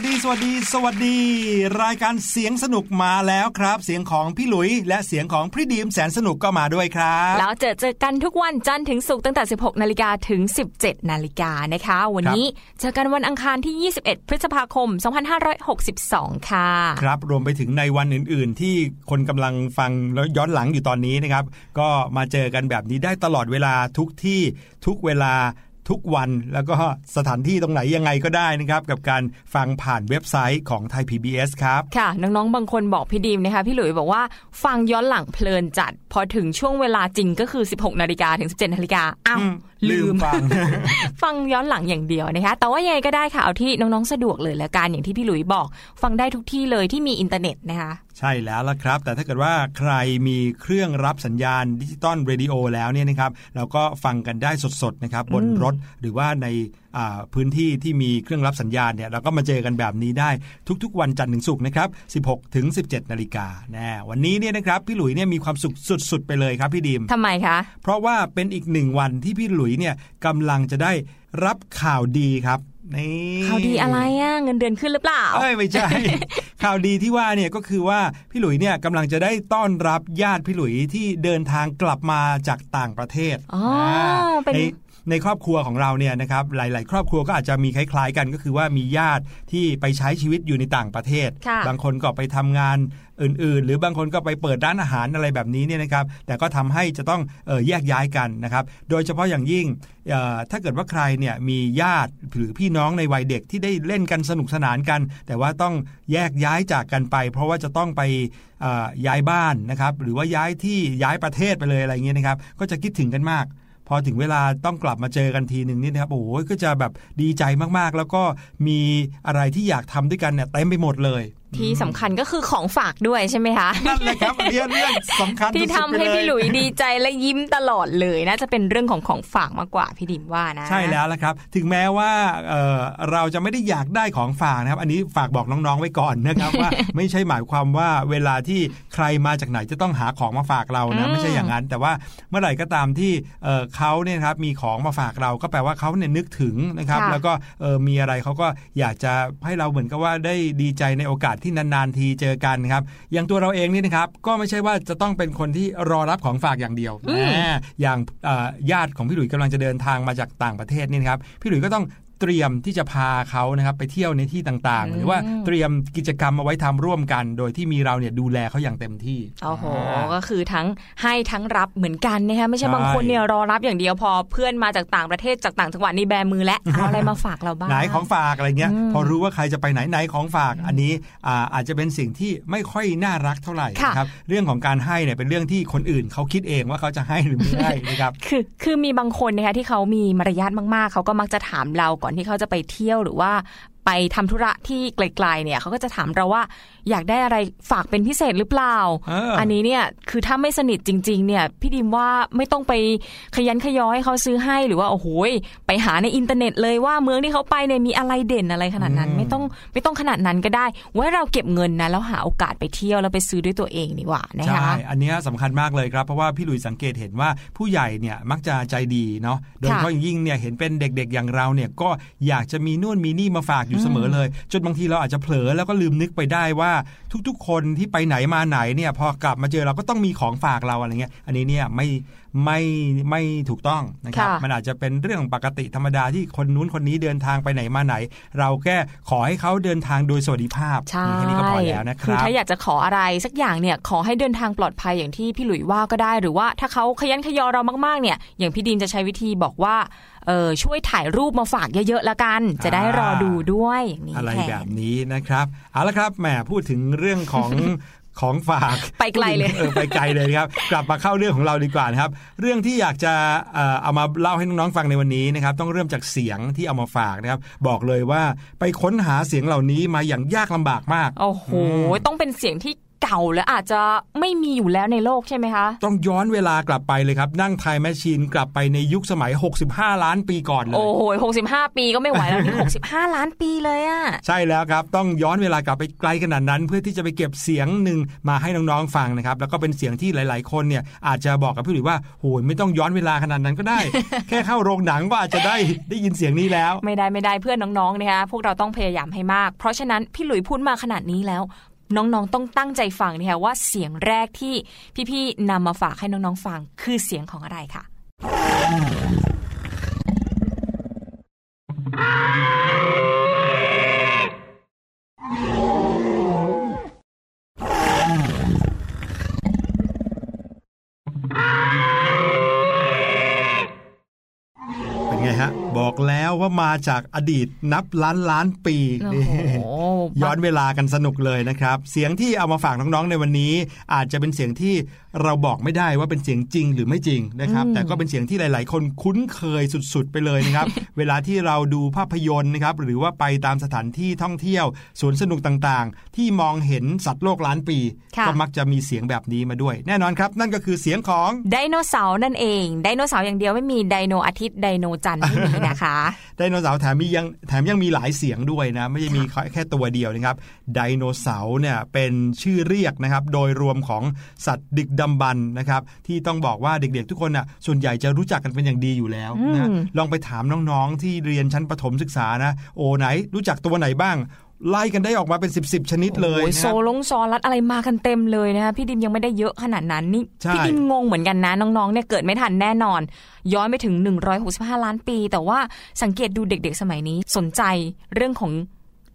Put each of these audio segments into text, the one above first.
สดีสวัสดีสวัสดี รายการเสียงสนุกมาแล้วครับ เสียงของพี่หลุย และเสียงของพี่ดีมแสนสนุกก็มาด้วยครับ แล้วเจอเจอกันทุกวันจันทร์ถึงศุกร์ตั้งแต่ 16 นาฬิกาถึง 17 นาฬิกานะคะ วันนี้เจอกันวันอังคารที่ 21 พฤษภาคม 2562 ค่ะ ครับรวมไปถึงในวันอื่น ๆ ที่คนกำลังฟังแล้วย้อนหลังอยู่ตอนนี้นะครับ ก็มาเจอกันแบบนี้ได้ตลอดเวลาทุกที่ทุกเวลา ทุกวัน แล้วก็สถานที่ตรงไหนยังไงก็ได้นะครับกับการฟังผ่านเว็บไซต์ของไทย PBS ครับค่ะ น้องๆ บางคนบอกพี่ดีมนะคะพี่หลุยบอกว่าฟังย้อนหลังเพลินจัด พอถึงช่วงเวลาจริงก็คือ 16นาฬิกาถึง 17นาฬิกาอ้าวอืมลืลืมมฟัง ฟังย้อนหลังอย่างเดียวนะคะ แต่ว่ายังไงก็ได้ค่ะ เอาที่น้องๆ สะดวกเลยละกันอย่างที่พี่หลุยบอก ฟังได้ทุกที่เลยที่มีอินเทอร์เน็ตนะคะ ใช่แล้วละครับ แต่ถ้าเกิดว่าใครมีเครื่องรับสัญญาณ digital radio แล้วเนี่ยนะครับเราก็ฟังกันได้สดๆนะครับบนรถหรือว่าในอ่าพื้นที่ที่มีเครื่องรับสัญญาณเนี่ยเราก็มาเจอกันแบบนี้ได้ทุกๆ วันจันทร์ถึงศุกร์นะครับ 16 ถึง 17 นาฬิกาแน่วันนี้เนี่ยนะครับพี่หลุยเนี่ยมีความสุขสุดๆ ไปเลยครับพี่ดิมทำไมคะ เพราะว่าเป็นอีกหนึ่งวันที่พี่หลุยเนี่ยกำลังจะได้รับข่าวดีครับ นี่ข่าวดีอะไรอะเงินเดือนขึ้นหรือเปล่าเอ้ยไม่ใช่ข่าวดีที่ว่าเนี่ยก็คือว่าพี่หลุยเนี่ยกำลังจะได้ต้อนรับญาติพี่หลุยที่เดินทางกลับมาจากต่างประเทศอ๋อเป็น ในในครอบครัวของเราเนี่ยนะครับหลาย ๆ ครอบครัวก็อาจจะมีคล้าย ๆ กันก็คือว่ามีญาติที่ไปใช้ชีวิตอยู่ในต่างประเทศค่ะบางคนก็ไปทำงานอื่น ๆ หรือบางคนก็ไปเปิดร้านอาหารอะไรแบบนี้เนี่ยนะครับ แต่ก็ทำให้จะต้องเออแยกย้ายกันนะครับ โดยเฉพาะอย่างยิ่งเอ่อถ้าเกิดว่าใครเนี่ยมีญาติหรือพี่น้องในวัยเด็กที่ได้เล่นกันสนุกสนานกัน แต่ว่าต้องแยกย้ายจากกันไป เพราะว่าจะต้องไปเอ่อย้ายบ้านนะครับ หรือว่าย้ายที่ย้ายประเทศไปเลยอะไรเงี้ยนะครับ ก็จะคิดถึงกันมาก พอถึงเวลาต้องกลับมาเจอกันทีหนึ่งนี่นะครับโอ้โหก็จะแบบดีใจมากๆ แล้วก็มีอะไรที่อยากทำด้วยกันเนี่ยเต็มไปหมดเลย ที่สำคัญก็คือของฝากด้วยใช่ไหมคะนั่นแหละครับอันนี้เรื่องสำคัญที่สุทำดๆไปให้เพี่หลุยดีใจและยิ้มตลอดเลยน่าจะเป็นเรื่องของของฝากมากกว่าพี่ดิมว่านะ ใช่แล้วละครับ ถึงแม้ว่าเอ่อเราจะไม่ได้อยากได้ของฝากนะครับ อันนี้ฝากบอกน้องๆไว้ก่อนนะครับว่าไม่ใช่หมายความว่าเวลาที่ใครมาจากไหนจะต้องหาของมาฝากเรานะอืมไม่ใช่อย่างนั้น แต่ว่าเมื่อไหร่ก็ตามที่เอ่อเขาเนี่ยนะครับมีของมาฝากเราก็แปลว่าเขาเนี่ยนึกถึงนะครับ แล้วก็เอ่อมีอะไรเขาก็อยากจะให้เราเหมือนกับว่าได้ดีใจในโอกาสที่นานๆทีเจอกันครับ อย่างตัวเราเองนี่นะครับก็ไม่ใช่ว่าจะต้องเป็นคนที่รอรับของฝากอย่างเดียวอืมแหมอย่างเอ่อญาติของพี่หลุยส์กำลังจะเดินทางมาจากต่างประเทศนี่นะครับพี่หลุยส์ก็ต้อง เตรียมที่จะพาเขานะครับไปเที่ยวในที่ต่างๆ หรือว่าเตรียมกิจกรรมเอาไว้ทำร่วมกัน โดยที่มีเราเนี่ยดูแลเขาอย่างเต็มที่โอ้โหาก็คือทั้งให้ทั้งรับเหมือนกันนะคะไม่ใช่ใช่บางคนเนี่ยรอรับอย่างเดียวพอเพื่อนมาจากต่างประเทศจากต่างจังหวัดนี่แบมือและเอาอะไรมาฝากเราบ้างไหนของฝากอะไรเงี้ยอืมพอรู้ว่าใครจะไปไหนไหนของฝากอันนี้อ่าอาจจะเป็นสิ่งที่ไม่ค่อยน่ารักเท่าไหร่ค่ะนะครับเรื่องของการให้เนี่ยเป็นเรื่องที่คนอื่นเขาคิดเองว่าเขาจะให้หรือไม่ให้นะครับคือคือมีบางคนนะคะที่เขามีมารยาทมากๆเขาก็มักจะถามเราก่อนที่เขาจะไปเที่ยวหรือว่า ไปทำธุระที่ไกลๆเนี่ยเขาก็จะถามเราว่าอยากได้อะไรฝากเป็นพิเศษหรือเปล่าเอออันนี้เนี่ยคือถ้าไม่สนิทจริง ๆ เนี่ยพี่ดิมว่าไม่ต้องไปขยันขยอให้เขาซื้อให้หรือว่าโอ้โหยไปหาในอินเทอร์เน็ตเลยว่าเมืองที่เขาไปเนี่ยมีอะไรเด่นอะไรขนาดนั้น ไม่ต้องไม่ต้องขนาดนั้นก็ได้ ไว้เราเก็บเงินนะแล้วหาโอกาสไปเที่ยวแล้วไปซื้อด้วยตัวเองดีกว่านะคะใช่อันเนี้ยสำคัญมากเลยครับเพราะว่าพี่หลุยส์สังเกตเห็นว่าผู้ใหญ่เนี่ยมักจะใจดีเนาะโดยเฉพาะอย่างยิ่งเนี่ยเห็นเป็นเด็กๆอย่างเราเนี่ยก็อยากจะมีนู่นมีนี่มาฝากอยู่เสมอเลย จนบางทีเราอาจจะเผลอแล้วก็ลืมนึกไปได้ว่าทุกๆ คนที่ไปไหนมาไหนเนี่ยพอกลับมาเจอเราก็ต้องมีของฝากเราอะไรเงี้ยอันนี้เนี่ยไม่ไม่ไม่ถูกต้องนะครับค่ะมันอาจจะเป็นเรื่องปกติธรรมดาที่คนนู้นคนนี้เดินทางไปไหนมาไหน เราแค่ขอให้เขาเดินทางโดยสวัสดิภาพใช่มีแค่นี้ก็พอแล้วนะคคือรับถ้าอยากจะขออะไรสักอย่างเนี่ยขอให้เดินทางปลอดภัยอย่างที่พี่หลุยว่าก็ได้ หรือว่าถ้าเขาขยันขยอเรามากๆเนี่ย อย่างพี่ดินจะใช้วิธีบอกว่าเออช่วยถ่ายรูปมาฝากเยอะๆละกัน จะได้รอดูด้วยอย่างนี้อะไรแทนแบบนี้นะครับเอาละครับแหมพูดถึงเรื่องของ ของฝากไปไกลเลยเออไปไกลเลยครับ กลับมาเข้าเรื่องของเราดีกว่านะครับ เรื่องที่อยากจะเอ่อเอามาเล่าให้น้องๆฟังในวันนี้นะครับ ต้องเริ่มจากเสียงที่เอามาฝากนะครับ บอกเลยว่าไปค้นหาเสียงเหล่านี้มาอย่างยากลำบากมาก โอ้โห ต้องเป็นเสียงที่ เก่าและอาจจะไม่มีอยู่แล้วในโลกใช่ไหมคะ ต้องย้อนเวลากลับไปเลยครับ นั่ง time machine กลับไปในยุคสมัย 65 ล้านปีก่อนเลย โอ้โหหกสิบห้าปีก็ไม่ไหวแล้วนี่หกสิบห้าล้านปีเลยอะใช่แล้วครับ ต้องย้อนเวลากลับไปไกลขนาดนั้น เพื่อที่จะไปเก็บเสียงหนึ่งมาให้น้องๆฟังนะครับ แล้วก็เป็นเสียงที่หลายๆ คนเนี่ยอาจจะบอกกับพี่หลุยว่าโหยไม่ต้องย้อนเวลาขนาดนั้นก็ได้ แค่เข้าโรงหนังก็อาจจะได้ได้ยินเสียงนี้แล้ว ไม่ได้ไม่ได้เพื่อนน้องๆนะคะพวกเราต้องพยายามให้มาก เพราะฉะนั้นพี่หลุยพูดมาขนาดนี้แล้ว น้องๆต้องตั้งใจฟังนะคะว่าเสียงแรกที่พี่ๆนำมาฝากให้น้องๆฟังคือเสียงของอะไรค่ะ ไงฮะ บอกแล้วว่ามาจากอดีตนับล้านล้านปีโอ้นี่โหย้อนเวลากันสนุกเลยนะครับ เสียงที่เอามาฝากน้องๆในวันนี้ อาจจะเป็นเสียงที่เราบอกไม่ได้ว่าเป็นเสียงจริงหรือไม่จริงนะครับ แต่ก็เป็นเสียงที่หลาย ๆ คนคุ้นเคยสุดๆ ไปเลยนะครับ เวลาที่เราดูภาพยนตร์นะครับหรือว่าไปตามสถานที่ท่องเที่ยวสวนสนุกต่างๆ ที่มองเห็นสัตว์โลกล้านปีค่ะก็มักจะมีเสียงแบบนี้มาด้วย แน่นอนครับ นั่นก็คือเสียงของไดโนเสาร์นั่นเองไดโนเสาร์อย่างเดียวไม่มีไดโนอาทิตย์ไดโนจันทร์ไม่มีนะคะไดโนเสาร์แถมมียังแถมยังมีหลายเสียงด้วยนะ ไม่ใช่มีแค่แค่ตัวเดียวนะครับไดโนเสาร์เนี่ยเป็นชื่อเรียกนะครับ โดยรวมของสัตว์ดึกดำบรรพ์นะครับ ที่ต้องบอกว่าเด็กๆ ทุกคนน่ะส่วนใหญ่จะรู้จักกันเป็นอย่างดีอยู่แล้วนะอืมลองไปถามน้องๆที่เรียนชั้นประถมศึกษานะ โอ้ไหนรู้จักตัวไหนบ้าง ไล่กันได้ออกมาเป็น 10บสชนิดเลยโอ้นะโซลงซอรัดอะไรมากันเต็มเลยนะคะพี่ดิมยังไม่ได้เยอะขนาดนั้นนี่ใช่พี่ดิมงงเหมือนกันนะน้องๆเนี่ยเกิดไม่ทันแน่นอน ย้อนไปถึง 165 ล้านปี แต่ว่าสังเกตดูเด็กๆสมัยนี้สนใจเรื่องของ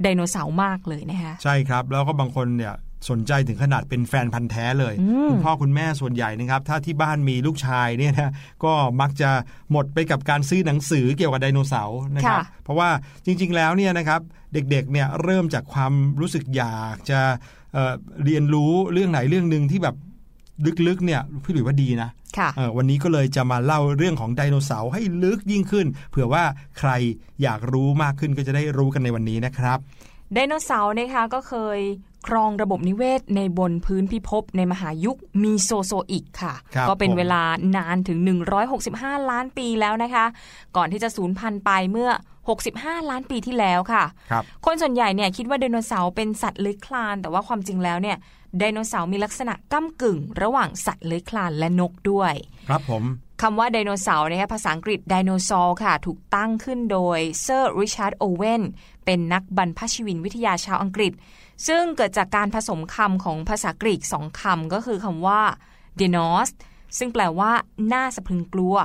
ไดโนเสาร์มากเลยนะคะใช่ครับ แล้วก็บางคนเนี่ย สนใจถึงขนาดเป็นแฟนพันธ์แท้เลยอืมคุณพ่อคุณแม่ส่วนใหญ่นะครับ ถ้าที่บ้านมีลูกชายเนี่ยนะก็มักจะหมดไปกับการซื้อหนังสือเกี่ยวกับไดโนเสาร์นะครับ เพราะว่าจริง ๆ แล้วเนี่ยนะครับเด็กๆเนี่ยเริ่มจากความรู้สึกอยากจะเอ่อเรียนรู้เรื่องไหนเรื่องหนึ่งที่แบบลึกๆเนี่ยพี่หลุยว่าดีนะค่ะเอ่อวันนี้ก็เลยจะมาเล่าเรื่องของไดโนเสาร์ให้ลึกยิ่งขึ้น เผื่อว่าใครอยากรู้มากขึ้นก็จะได้รู้กันในวันนี้นะครับไดโนเสาร์นะคะก็เคย ครองระบบนิเวศในบนพื้นพิภพในมหายุคมีโซโซอิกค่ะครับก็เป็นผมเวลานานถึง 165 ล้านปีแล้วนะคะ ก่อนที่จะสูญพันธุ์ไปเมื่อ 65 ล้านปีที่แล้วค่ะครับคนส่วนใหญ่เนี่ยคิดว่าไดโนเสาร์เป็นสัตว์เลื้อยคลาน แต่ว่าความจริงแล้วเนี่ยไดโนเสาร์มีลักษณะก้ำกึ่ง ระหว่างสัตว์เลื้อยคลานและนกด้วย ครับผมคำว่าไดโนเสาร์นะคะภาษาอังกฤษ dinosaur ค่ะ ถูกตั้งขึ้นโดยเซอร์ริชาร์ดโอเวนเป็นนักบรรพชีวินวิทยาชาวอังกฤษ ซึ่งเกิดจากการผสมคำของภาษากรีกสองคำก็คือคำว่า d e n o s ซึ่งแปลว่าน่าสะพรึงกลัว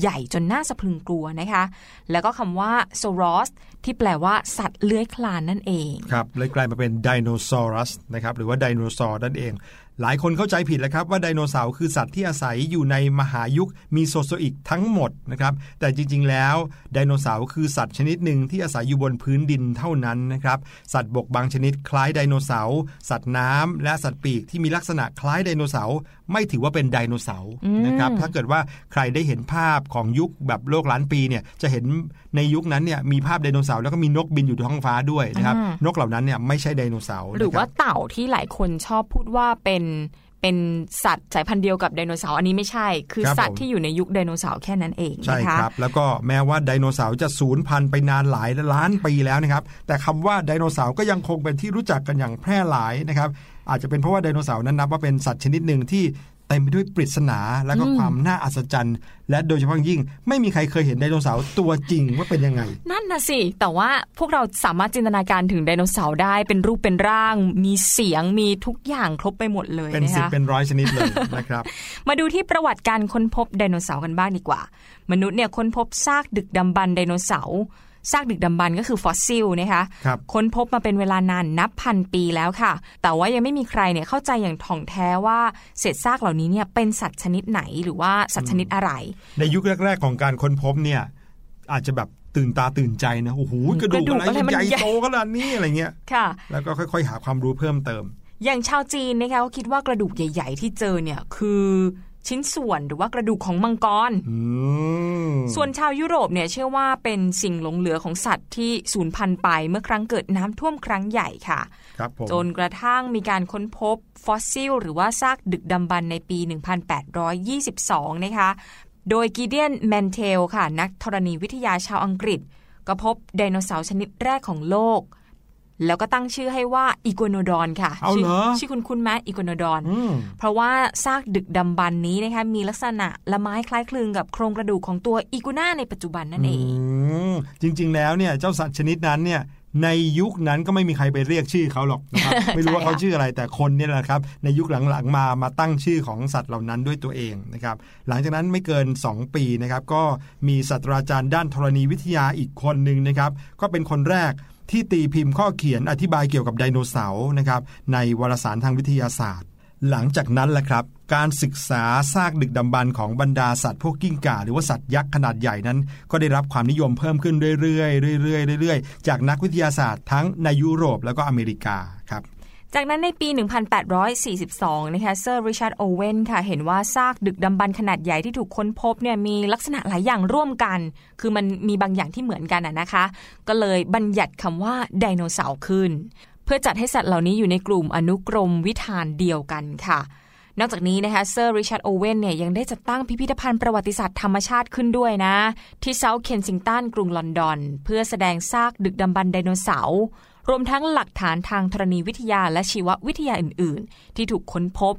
ใหญ่จนน่าสะพรึงกลัวนะคะ แล้วก็คำว่า s o r o s ที่แปลว่าสัตว์เลื้อยคลานนั่นเอง ครับเลยกลายมาเป็น dinosaurus นะครับ หรือว่าไดโนเสาร์นั่นเอง หลายคนเข้าใจผิดแล้วครับว่าไดโนเสาร์คือสัตว์ที่อาศัยอยู่ในมหายุคมีโซโซอิกทั้งหมดนะครับ แต่จริงๆแล้วไดโนเสาร์คือสัตว์ชนิดหนึ่งที่อาศัยอยู่บนพื้นดินเท่านั้นนะครับ สัตว์บกบางชนิดคล้ายไดโนเสาร์สัตว์น้ำและสัตว์ปีกที่มีลักษณะคล้ายไดโนเสาร์ ไม่ถือว่าเป็นไดโนเสาร์นะครับถ้าเกิดว่าใครได้เห็นภาพของยุคแบบโลกล้านปีเนี่ยจะเห็นในยุคนั้นเนี่ยมีภาพไดโนเสาร์แล้วก็มีนกบินอยู่ท้องฟ้าด้วยนะครับอ่านกเหล่านั้นเนี่ยไม่ใช่ไดโนเสาร์หรือว่านะคเต่าที่หลายคนชอบพูดว่าเป็น เป็นสัตว์สายพันธุ์เดียวกับไดโนเสาร์อันนี้ไม่ใช่ ครับผม คือสัตว์ที่อยู่ในยุคไดโนเสาร์แค่นั้นเองใช่นะคะครับ แล้วก็แม้ว่าไดโนเสาร์จะสูญพันธุ์ไปนานหลายล้านปีแล้วนะครับ แต่คำว่าไดโนเสาร์ก็ยังคงเป็นที่รู้จักกันอย่างแพร่หลายนะครับอาจจะเป็นเพราะว่าไดโนเสาร์นั้นนับว่าเป็นสัตว์ชนิดหนึ่งที่ เต็มไปด้วยปริศนาและก็ความน่าอัศจรรย์ และโดยเฉพาะอย่างยิ่ง ไม่มีใครเคยเห็นไดโนเสาร์ตัวจริงว่าเป็นยังไง นั่นนะสิ แต่ว่าพวกเราสามารถจินตนาการถึงไดโนเสาร์ได้เป็นรูปเป็นร่าง มีเสียงมีทุกอย่างครบไปหมดเลยนะคะเป็นสิบเป็นร้อยชนิดเลยนะครับ มาดูที่ประวัติการค้นพบไดโนเสาร์กันบ้างดีกว่า มนุษย์เนี่ยค้นพบซากดึกดำบรรพ์ไดโนเสาร์ ซากดึกดำบรรพ์ก็คือฟอสซิลนะคะครับค้นพบมาเป็นเวลานานนับพันปีแล้วค่ะ แต่ว่ายังไม่มีใครเนี่ยเข้าใจอย่างถ่องแท้ว่าเศษซากเหล่านี้เนี่ยเป็นสัตว์ชนิดไหนหรือว่าสัตว์ชนิดอะไร ในยุคแรก ๆ ของการค้นพบเนี่ยอาจจะแบบตื่นตาตื่นใจนะโอ้โหกระดูกระดูกกอะไรอะไรมันใหญ่ใหญ่โตขนาดนี้อะไรเงี้ยค่ะ แล้วก็ค่อย ๆ หาความรู้เพิ่มเติม อย่างชาวจีนนะคะเขาคิดว่ากระดูกใหญ่ ๆ ที่เจอเนี่ยคือ ชิ้นส่วนหรือว่ากระดูกของมังกรอืมส่วนชาวยุโรปเนี่ยเชื่อว่าเป็นสิ่งหลงเหลือของสัตว์ที่สูญพันธุ์ไปเมื่อครั้งเกิดน้ำท่วมครั้งใหญ่ค่ะครับผมจนกระทั่งมีการค้นพบฟอสซิล หรือว่าซากดึกดำบรรพ์ในปี 1822 นะคะโดยกีเดียนแมนเทลค่ะ นักธรณีวิทยาชาวอังกฤษ ก็พบไดโนเสาร์ชนิดแรกของโลก แล้วก็ตั้งชื่อให้ว่าอีโกโนดอนค่ะเอาชื่เหรอชื่อคุณคุณไหมอีโกโนดอนอืมเพราะว่าซากดึกดำบรรพ์นี้นะคะมีลักษณะละม้ายคล้ายคลึงกับโครงกระดูกของตัวอีกัวน่าในปัจจุบันนั่นเองอืมจริง ๆ แล้วเนี่ยเจ้าสัตว์ชนิดนั้นเนี่ยในยุคนั้นก็ไม่มีใครไปเรียกชื่อเขาหรอกนะครับไม่รู้ว่าเขาชื่ออะไรแต่คนเนี่ยนะครับ ในยุคหลังๆมามาตั้งชื่อของสัตว์เหล่านั้นด้วยตัวเองนะครับหลังจากนั้นไม่เกิน 2 ปีนะครับก็มีศาสตราจารย์ด้านธรณีวิทยาอีกคนหนึ่งนะครับ ก็เป็นคนแรก ที่ตีพิมพ์ข้อเขียนอธิบายเกี่ยวกับไดโนเสาร์นะครับในวารสารทางวิทยาศาสตร์ หลังจากนั้นแหละครับ การศึกษาซากดึกดำบรรของบรรดาสัตว์พวกกิ้งก่าหรือว่าสัตว์ยักษ์ขนาดใหญ่นั้น ก็ได้รับความนิยมเพิ่มขึ้นเรื่อยๆเรื่อยๆเรื่อยๆจากนักวิทยาศาสตร์ทั้งในยุโรปแล้วก็อเมริกาครับ จากนั้นในปี 1842 นะคะเซอร์ริชาร์ดโอเวนค่ะ เห็นว่าซากดึกดำบรรพ์ขนาดใหญ่ที่ถูกค้นพบเนี่ยมีลักษณะหลายอย่างร่วมกัน คือมันมีบางอย่างที่เหมือนกันอะนะคะ ก็เลยบัญญัติคำว่าไดโนเสาร์ขึ้น เพื่อจัดให้สัตว์เหล่านี้อยู่ในกลุ่มอนุกรมวิธานเดียวกันค่ะนอกจากนี้นะคะเซอร์ริชาร์ดโอเวนเนี่ยยังได้จัดตั้งพิพิธภัณฑ์ประวัติศาสตร์ธรรมชาติขึ้นด้วยนะ ที่เซาท์เคนซิงตันกรุงลอนดอน เพื่อแสดงซากดึกดำบรรพ์ไดโนเสาร์ รวมทั้งหลักฐานทางธรณีวิทยาและชีววิทยาอื่น ๆ ที่ถูกค้นพบ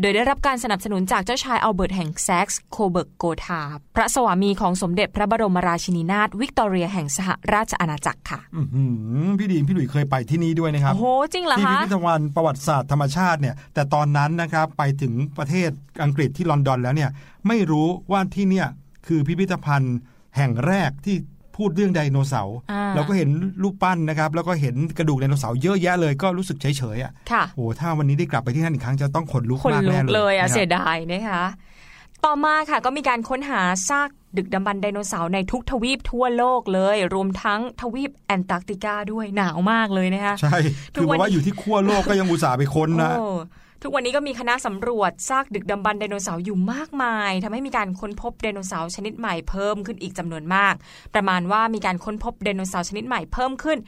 โดยได้รับการสนับสนุนจากเจ้าชายอัลเบิร์ตแห่งแซกซ์โคเบิร์กโกธาพระสวามีของสมเด็จพระบรมราชินีนาถวิกตอเรียแห่งสหราชอาณาจักรค่ะอื้อหือพี่ดีมพี่หลุยเคยไปที่นี่ด้วยนะครับโอ้โหจริงเหรอคะ ที่พิพิธภัณฑ์ประวัติศาสตร์ธรรมชาติเนี่ยแต่ตอนนั้นนะครับไปถึงประเทศอังกฤษที่ลอนดอนแล้วเนี่ยไม่รู้ว่าที่เนี่ยคือพิพิธภัณฑ์แห่งแรกที่ พูดเรื่องไดโนเสาร์อ่าเราก็เห็นรูปปั้นนะครับ แล้วก็เห็นกระดูกไดโนเสาร์เยอะแยะเลยก็รู้สึกเฉยๆอะค่ะโอ้ถ้าวันนี้ได้กลับไปที่นั่นอีกครั้งจะต้องขนลุกคนมากลุแน่กเลยเลยอะนะครับเสียดายนะคะต่อมาค่ะก็มีการค้นหาซากดึกดำบรรพ์ไดโนเสาร์ในทุกทวีปทั่วโลกเลย รวมทั้งทวีปแอนตาร์กติกาด้วยหนาวมากเลยนะคะใช่ทุคืกอวัแบนบว่านี้อยู่ที่ขั้วโลกก็ยังอุตส่าห์ไปค้นนะโอ้ ทุกวันนี้ก็มีคณะสำรวจซากดึกดำบรรพ์ไดโนเสาร์อยู่มากมายทำให้มีการค้นพบไดโนเสาร์ชนิดใหม่เพิ่มขึ้นอีกจำนวนมาก ประมาณว่ามีการค้นพบไดโนเสาร์ชนิดใหม่เพิ่มขึ้น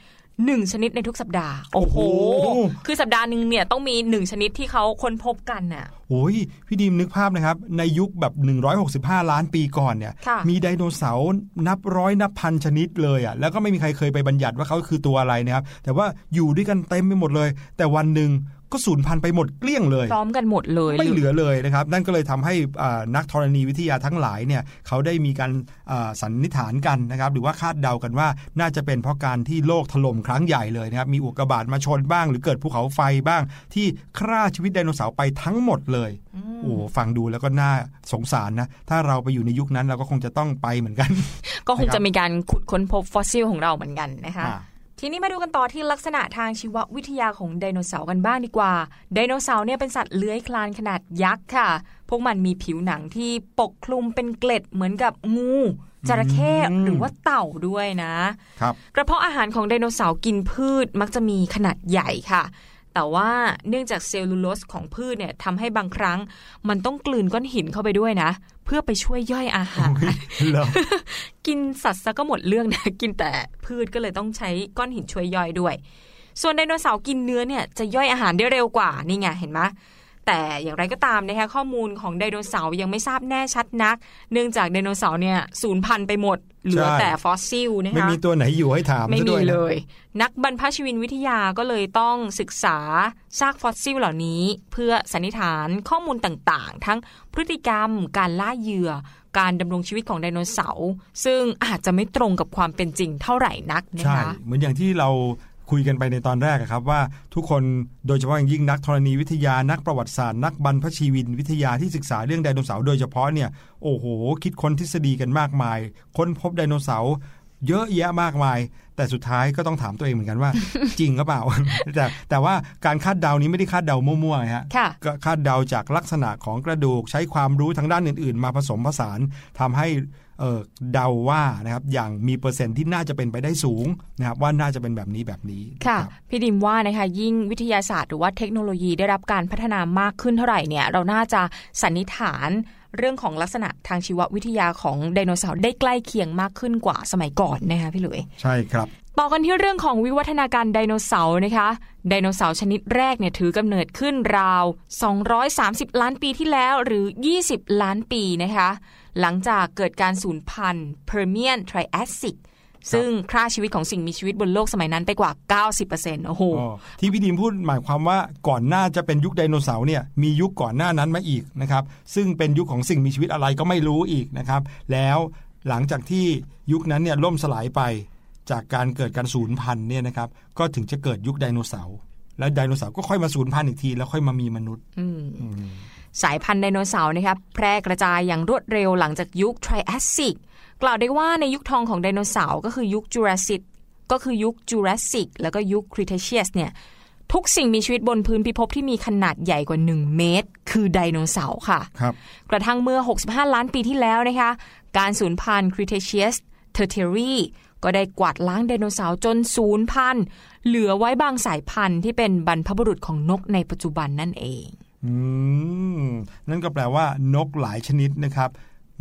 หนึ่งชนิดในทุกสัปดาห์ โอ้โหโอ้โหคือสัปดาห์หนึ่งเนี่ยต้องมีหนึ่งชนิดที่เขาค้นพบกันน่ะโอ้ยพี่ดีมนึกภาพนะครับ ในยุคแบบ 165 ล้านปีก่อนเนี่ยค่ะมีไดโนเสาร์นับร้อยนับพันชนิดเลยอะ แล้วก็ไม่มีใครเคยไปบัญญัติว่าเขาคือตัวอะไรนะครับ แต่ว่าอยู่ด้วยกันเต็มไปหมดเลย แต่วันหนึ่ง ก็สูญพันธุ์ไปหมดเกลี้ยงเลยพร้อมกันหมดเลย ไม่เหลือเลยนะครับ นั่นก็เลยทำให้อ่านักธรณีวิทยาทั้งหลายเนี่ยเขาได้มีการอ่าสันนิษฐานกันนะครับ หรือว่าคาดเดากันว่าน่าจะเป็นเพราะการที่โลกถล่มครั้งใหญ่เลยนะครับ มีอุกกาบาตมาชนบ้าง หรือเกิดภูเขาไฟบ้าง ที่ฆ่าชีวิตไดโนเสาร์ไปทั้งหมดเลยโอ้ฟังดูแล้วก็น่าสงสารนะ ถ้าเราไปอยู่ในยุคนั้นเราก็คงจะต้องไปเหมือนกัน ก็คงนะครับจะมีการขุดค้นพบฟอสซิลของเราเหมือนกันนะคะอ่า ทีนี้มาดูกันต่อที่ลักษณะทางชีววิทยาของไดโนเสาร์กันบ้างดีกว่า ไดโนเสาร์เนี่ยเป็นสัตว์เลื้อยคลานขนาดยักษ์ค่ะ พวกมันมีผิวหนังที่ปกคลุมเป็นเกล็ดเหมือนกับงูจระเข้อืมหรือว่าเต่าด้วยนะครับกระเพาะอาหารของไดโนเสาร์กินพืชมักจะมีขนาดใหญ่ค่ะ แต่ว่าเนื่องจากเซลลูโลสของพืชเนี่ยทำให้บางครั้ง มันต้องกลืนก้อนหินเข้าไปด้วยนะ เพื่อไปช่วยย่อยอาหารเหรอกินสัตว์ซะก็หมดเรื่องนะกินแต่พืชก็เลยต้องใช้ก้อนหินช่วยย่อยด้วย ส่วนไดโนเสาร์กินเนื้อเนี่ยจะย่อยอาหารได้เร็วกว่านี่ไงเห็นไหม แต่อย่างไรก็ตามนะคะข้อมูลของไดโนเสาร์ยังไม่ทราบแน่ชัดนัก เนื่องจากไดโนเสาร์เนี่ยสูญพันธุ์ไปหมด เหลือไว้แต่ฟอสซิลนะคะไม่มีตัวไหนอยู่ให้ถามไม่ซะมีด้วยนะเลย นักบรรพชีวินวิทยาก็เลยต้องศึกษาซากฟอสซิลเหล่านี้ เพื่อสันนิษฐานข้อมูลต่างๆ ทั้งพฤติกรรมการล่าเหยื่อการดำรงชีวิตของไดโนเสาร์ซึ่งอาจจะไม่ตรงกับความเป็นจริงเท่าไหร่นักนะใช่คะเหมือนอย่างที่เรา คุยกันไปในตอนแรกอะครับว่าทุกคนโดยเฉพาะอย่างยิ่งนักธรณีวิทยานักประวัติศาสตร์นักบรรพชีวินวิทยาที่ศึกษาเรื่องไดโนเสาร์โดยเฉพาะเนี่ยโอ้โห คิดค้นทฤษฎีกันมากมาย ค้นพบไดโนเสาร์เยอะแยะมากมาย แต่สุดท้ายก็ต้องถามตัวเองเหมือนกันว่า จริงหรือเปล่า แต่แต่ว่าการคาดเดานี้ไม่ได้คาดเดามั่วๆฮะค่ะก็คาดเดาจากลักษณะของกระดูกใช้ความรู้ทางด้านอื่น ๆ มาผสมผสานทำให้ เออเดาว่านะครับอย่างมีเปอร์เซ็นต์ที่น่าจะเป็นไปได้สูงนะครับว่าน่าจะเป็นแบบนี้แบบนี้ค่ะรับพี่ดิมว่านะคะยิ่งวิทยาศาสตร์หรือว่าเทคโนโลยีได้รับการพัฒนามากขึ้นเท่าไหร่เนี่ยเราน่าจะสันนิษฐานเรื่องของลักษณะทางชีววิทยาของไดโนเสาร์ได้ใกล้เคียงมากขึ้นกว่าสมัยก่อนนะคะพี่หลุยใช่ครับ ต่อกันที่เรื่องของวิวัฒนาการไดโนเสาร์นะคะไดโนเสาร์ชนิดแรกเนี่ยถือกำเนิดขึ้นราว 230 ล้านปีที่แล้วหรือ 20 ล้านปีนะคะ หลังจากเกิดการสูญพันธุ์ Permian Triassic ซึ่งค่าชีวิตของสิ่งมีชีวิตบนโลกสมัยนั้นไปกว่า 90%โอ้โหอ๋อที่พี่ดีมพูดหมายความว่าก่อนหน้าจะเป็นยุคไดโนเสาร์เนี่ยมียุคก่อนหน้านั้นมาอีกนะครับซึ่งเป็นยุคของสิ่งมีชีวิตอะไรก็ไม่รู้อีกนะครับแล้วหลังจากที่ยุคนั้นเนี่ยล่มสลายไปจากการเกิดการสูญพันธุ์เนี่ยนะครับก็ถึงจะเกิดยุคไดโนเสาร์แล้วไดโนเสาร์ก็ค่อยมาสูญพันธุ์อีกทีแล้วค่อยมามีมนุษย์อืมอืม สายพันธุ์ไดโนเสาร์นะครับแพร่กระจายอย่างรวดเร็วหลังจากยุค Triassic กล่าวได้ว่าในยุคทองของไดโนเสาร์ก็คือยุคจูราสสิกก็คือยุคจูราสสิกแล้วก็ยุค Cretaceous เนี่ยทุกสิ่งมีชีวิตบนพื้นพิภพที่มีขนาดใหญ่กว่า 1 เมตร คือไดโนเสาร์ค่ะครับกระทั่งเมื่อ 65 ล้านปีที่แล้วนะคะ การสูญพันธุ์ Cretaceous Tertiary ก็ได้กวาดล้างไดโนเสาร์จนสูญพันธุ์เหลือไว้บางสายพันธุ์ที่เป็นบรรพบุรุษของนกในปัจจุบันนั่นเอง อืมนั่นก็แปลว่านกหลายชนิดนะครับ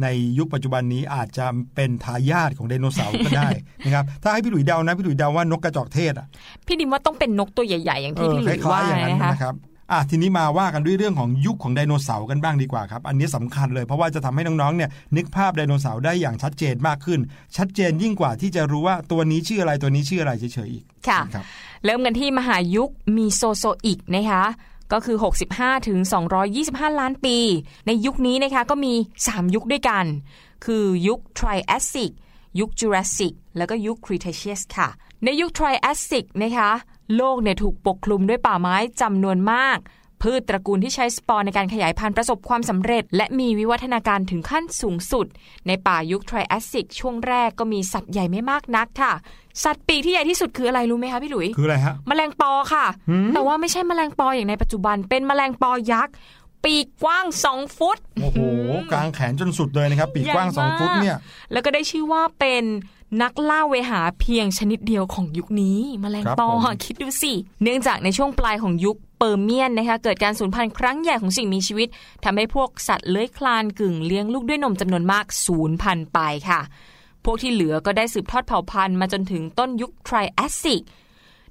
ในยุคปัจจุบันนี้อาจจะเป็นทายาทของไดโนเสาร์ก็ได้นะครับ ถ้าให้พี่หลุยเดานะพี่หลุยเดาว่านกกระจอกเทศอะพี่ดิมว่าต้องเป็นนกตัวใหญ่ๆอย่างที่พี่หลุยว่าคล้ายๆอย่างนั้นนะคะนะครับอะทีนี้มาว่ากันด้วยเรื่องของยุคของไดโนเสาร์กันบ้างดีกว่าครับอันนี้สำคัญเลยเพราะว่าจะทำให้น้องๆเนี่ยนึกภาพไดโนเสาร์ได้อย่างชัดเจนมากขึ้น ชัดเจนยิ่งกว่าที่จะรู้ว่าตัวนี้ชื่ออะไรตัวนี้ชื่ออะไรเฉยๆอีกค่ะครับเริ่มกันที่มหายุค Mesozoic นะคะ ก็คือ 65ถึง225 ล้านปี ในยุคนี้นะคะก็มี 3 ยุคด้วยกัน คือยุค Triassic ยุคจูราสสิกแล้วก็ยุค Cretaceous ค่ะ ในยุคทริอัสิกนะคะ โลกเนี่ยถูกปกคลุมด้วยป่าไม้จำนวนมาก พืชตระกูลที่ใช้สปอร์ในการขยายพันธุ์ประสบความสำเร็จ และมีวิวัฒนาการถึงขั้นสูงสุด ในป่ายุค Triassic ช่วงแรกก็มีสัตว์ใหญ่ไม่มากนักค่ะ สัตว์ปีกที่ใหญ่ที่สุดคืออะไรรู้ไหมคะพี่หลุยคืออะไรฮะแมลงปอค่ะ แต่ว่าไม่ใช่แมลงปออย่างในปัจจุบัน เป็นแมลงปอยักษ์ปีกกว้าง 2 ฟุต โอ้โห กลางแขนจนสุดเลยนะครับ ปีกกว้างใหญ่มาก2ฟุตเนี่ย แล้วก็ได้ชื่อว่าเป็นนักล่าเวหาเพียงชนิดเดียวของยุคนี้แมลงปอครับผมคิดดูสิ เนื่องจากในช่วงปลายของยุค Permian นะคะเกิดการสูญพันธุ์ครั้งใหญ่ของสิ่งมีชีวิตทำให้พวกสัตว์เลื้อยคลานกึ่งเลี้ยงลูกด้วยนมจำนวนมากสูญพันธุ์ไปค่ะ พวกที่เหลือก็ได้สืบทอดเผ่าพันธุ์มาจนถึงต้นยุค Triassic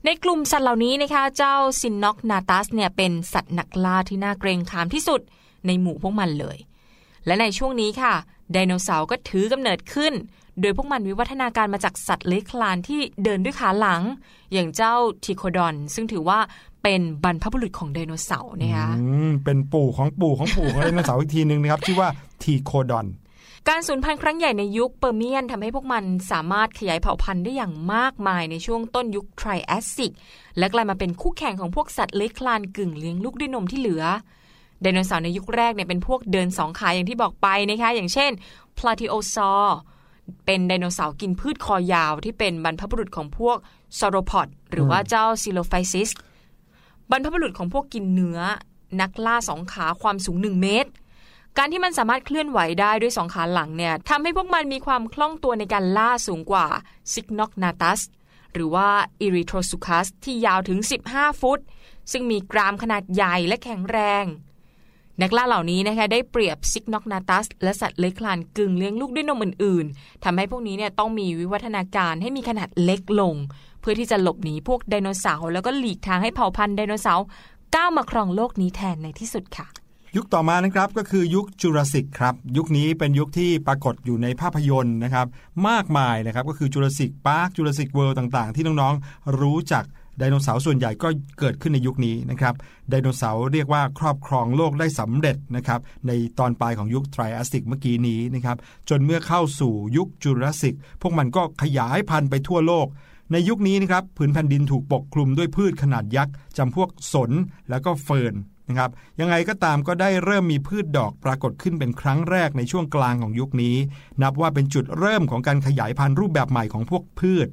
ในกลุ่มสัตว์เหล่านี้นะคะเจ้า Cynognathus เนี่ยเป็นสัตว์นักล่าที่น่าเกรงขามที่สุดในหมู่พวกมันเลย และในช่วงนี้ค่ะไดโนเสาร์ก็ถือกำเนิดขึ้น โดยพวกมันวิวัฒนาการมาจากสัตว์เลื้อยคลานที่เดินด้วยขาหลัง อย่างเจ้า Thecodont ซึ่งถือว่าเป็นบรรพบุรุษของไดโนเสาร์นะคะอืมเป็นปู่ของปู่ของปู่ของไดโนเสาร์อีกทีหนึ่งนะครับชื่อว่า Thecodontการสูญพันธุ์ครั้งใหญ่ในยุค Permian ทำให้พวกมันสามารถขยายเผ่าพันธุ์ได้อย่างมากมายในช่วงต้นยุค Triassic และกลายมาเป็นคู่แข่งของพวกสัตว์เลื้อยคลานกึ่งเลี้ยงลูกด้วยนมที่เหลือไดโนเสาร์ในยุคแรกเนี่ยเป็นพวกเดินสองขาอย่างที่บอกไปนะคะอย่างเช่น Plateosaur เป็นไดโนเสาร์กินพืชคอยาวที่เป็นบรรพบุรุษของพวก Sauropod หรือว่าเจ้า Coelophysis บรรพบุรุษของพวกกินเนื้อ นักล่าสองขาความสูง 1 เมตร การที่มันสามารถเคลื่อนไหวได้ด้วยสองขาหลังเนี่ยทำให้พวกมันมีความคล่องตัวในการล่าสูงกว่า Cynognathus หรือว่า Erythrosuchus ที่ยาวถึง 15 ฟุต ซึ่งมีกรามขนาดใหญ่และแข็งแรง นักล่าเหล่านี้นะคะได้เปรียบ Cynognathus และสัตว์เลื้อยคลานกึ่งเลี้ยงลูกด้วยนมอื่นๆทำให้พวกนี้เนี่ยต้องมีวิวัฒนาการให้มีขนาดเล็กลง เพื่อที่จะหลบหนีพวกไดโนเสาร์แล้วก็หลีกทางให้เผ่าพันธุ์ไดโนเสาร์ก้าวมาครองโลกนี้แทนในที่สุดค่ะ ยุคต่อมานะครับก็คือยุคจูราสสิกครับ ยุคนี้เป็นยุคที่ปรากฏอยู่ในภาพยนตร์นะครับ มากมายนะครับก็คือ Jurassic Park Jurassic World ต่างๆ ที่น้องๆรู้จัก ไดโนเสาร์ส่วนใหญ่ก็เกิดขึ้นในยุคนี้นะครับไดโนเสาร์เรียกว่าครอบครองโลกได้สำเร็จนะครับในตอนปลายของยุค Triassic เมื่อกี้นี้นะครับจนเมื่อเข้าสู่ยุคจูราสสิก พวกมันก็ขยายพันธุ์ไปทั่วโลกในยุคนี้นะครับผืนแผ่นดินถูกปกคลุมด้วยพืชขนาดยักษ์จำพวกสนแล้วก็เฟิร์นนะครับยังไงก็ตามก็ได้เริ่มมีพืชดอกปรากฏขึ้นเป็นครั้งแรกในช่วงกลางของยุคนี้ นับว่าเป็นจุดเริ่มของการขยายพันธุ์รูปแบบใหม่ของพวกพืช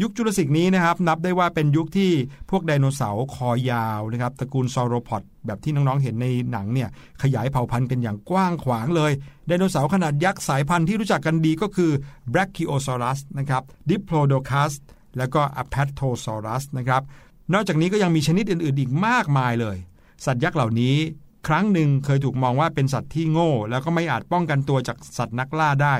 ยุคจุลศิกนี้นะครับนับได้ว่าเป็นยุคที่พวกไดโนเสาร์คอยาวนะครับตระกูลซอโรพอดแบบที่น้องๆเห็นในหนังเนี่ยขยายเผ่าพันธุ์กันอย่างกว้างขวางเลยไดโนเสาร์ขนาดยักษ์สายพันธุ์ที่รู้จักกันดีก็คือ Brachiosaurus นะครับ Diplodocus แล้วก็ Apatosaurus นะครับนอกจากนี้ก็ยังมีชนิดอื่นๆอีกมากมายเลย สัตว์ยักษ์เหล่านี้ครั้งหนึ่งเคยถูกมองว่าเป็นสัตว์ที่โง่ แล้วก็ไม่อาจป้องกันตัวจากสัตว์นักล่าได้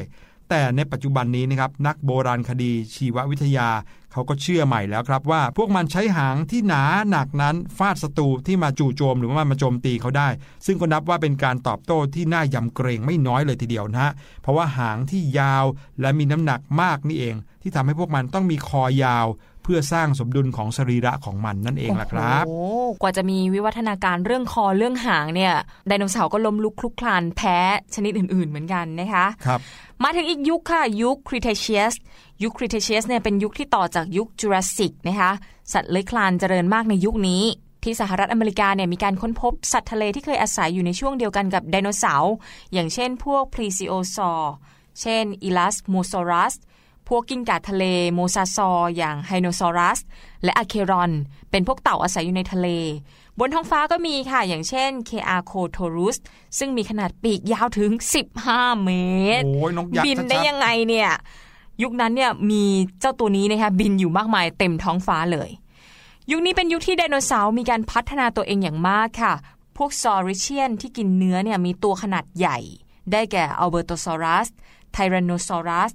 แต่ในปัจจุบันนี้นะครับนักโบราณคดีชีววิทยา เขาก็เชื่อใหม่แล้วครับว่า พวกมันใช้หางที่หนาหนักนั้นฟาดศัตรูที่มาจู่โจมหรือว่ามาโจมตีเขาได้ ซึ่งก็นับว่าเป็นการตอบโต้ที่น่ายำเกรงไม่น้อยเลยทีเดียวนะฮะเพราะว่าหางที่ยาวและมีน้ำหนักมากนี่เอง ที่ทำให้พวกมันต้องมีคอยาว เพื่อสร้างสมดุลของสรีระของมันนั่นเองล่ะครับโอ้โหกว่าจะมีวิวัฒนาการเรื่องคอเรื่องหางเนี่ยไดโนเสาร์ก็ล้มลุกคลุกคลานแพ้ชนิดอื่น ๆ เหมือนกันนะคะครับมาถึงอีกยุคค่ะ ยุค Cretaceous ยุค Cretaceous เนี่ยเป็นยุคที่ต่อจากยุค Jurassic นะคะสัตว์เลื้อยคลานเจริญมากในยุคนี้ที่สหรัฐอเมริกาเนี่ยมีการค้นพบสัตว์ทะเลที่เคยอาศัยอยู่ในช่วงเดียวกันกับไดโนเสาร์อย่างเช่นพวก Plesiosaur เช่น Elasmosaurus พ วกกิ้งก่าทะเล Mosasaur อย่าง Hainosaurus และ Archelon เป็นพวกเต่าอาศัยอยู่ในทะเล บนท้องฟ้าก็มีค่ะ อย่างเช่น k a c o t o r u s ซึ่งมีขนาดปีกยาวถึง 15 เมตรโอ้ยนกยักษ์บินได้ชัดๆยังไงเนี่ย ยุคนั้นเนี่ยมีเจ้าตัวนี้นะคะบินอยู่มากมายเต็มท้องฟ้าเลย ยุคนี้เป็นยุคที่ไดโนเสาร์มีการพัฒนาตัวเองอย่างมากค่ะ พวกซอริเชียนที่กินเนื้อเนี่ยมีตัวขนาดใหญ่ ได้แก่อัลเบอร์โตซอรัสไทแรนโนซอรัส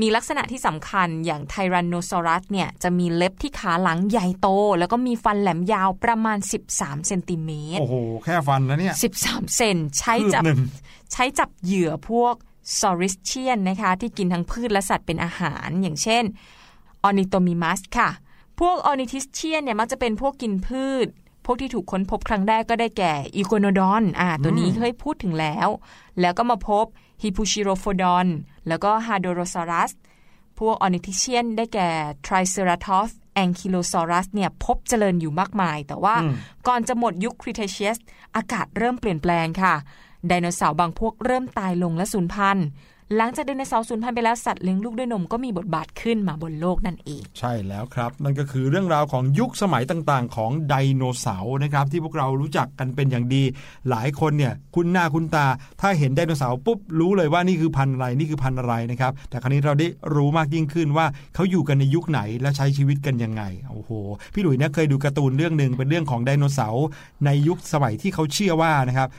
มีลักษณะที่สำคัญอย่าง Tyrannosaurus เนี่ยจะมีเล็บที่ขาหลังใหญ่โต แล้วก็มีฟันแหลมยาวประมาณ 13 เซนติเมตร โอ้โห แค่ฟันนะเนี่ย 13 เซนใช้คืบจับหนึ่งใช้จับเหยื่อพวก Saurischian นะคะที่กินทั้งพืชและสัตว์เป็นอาหาร อย่างเช่น Ornithomimus ค่ะ พวก Ornithischian เนี่ยมักจะเป็นพวกกินพืช พวกที่ถูกค้นพบครั้งแรกก็ได้แก่ Iguanodon อ่าตัวนี้เคยพูดถึงแล้ว แล้วก็มาพบ Hypsilophodon แล้วก็ Hadrosaurus พวก ornithischian ได้แก่ Triceratops Ankylosaurus เนี่ยพบเจริญอยู่มากมาย แต่ว่าอืมก่อนจะหมดยุคครีเทเชียส อากาศเริ่มเปลี่ยนแปลงค่ะ ไดโนเสาร์บางพวกเริ่มตายลงและสูญพันธุ์ หลังจากไดโนเสาร์สูญพันธุ์ไปแล้วสัตว์เลี้ยงลูกด้วยนมก็มีบทบาทขึ้นมาบนโลกนั่นเอง ใช่แล้วครับ นั่นก็คือเรื่องราวของยุคสมัยต่างๆ ของไดโนเสาร์นะครับ ที่พวกเรารู้จักกันเป็นอย่างดี หลายคนเนี่ยคุ้นหน้าคุ้นตา ถ้าเห็นไดโนเสาร์ปุ๊บรู้เลยว่านี่คือพันธุ์อะไรนี่คือพันธุ์อะไรนะครับแต่ครั้นี้เราได้รู้มากยิ่งขึ้นว่าเขาอยู่กันในยุคไหนและใช้ชีวิตกันยังไงโอ้โหพี่หลุยเนี่ยเคยดูการ์ตูนเรื่องหนึ่งเป็นเรื่องของไดโนเสาร์ในยุคสมัยที่เขาเชื่อว่านะครับ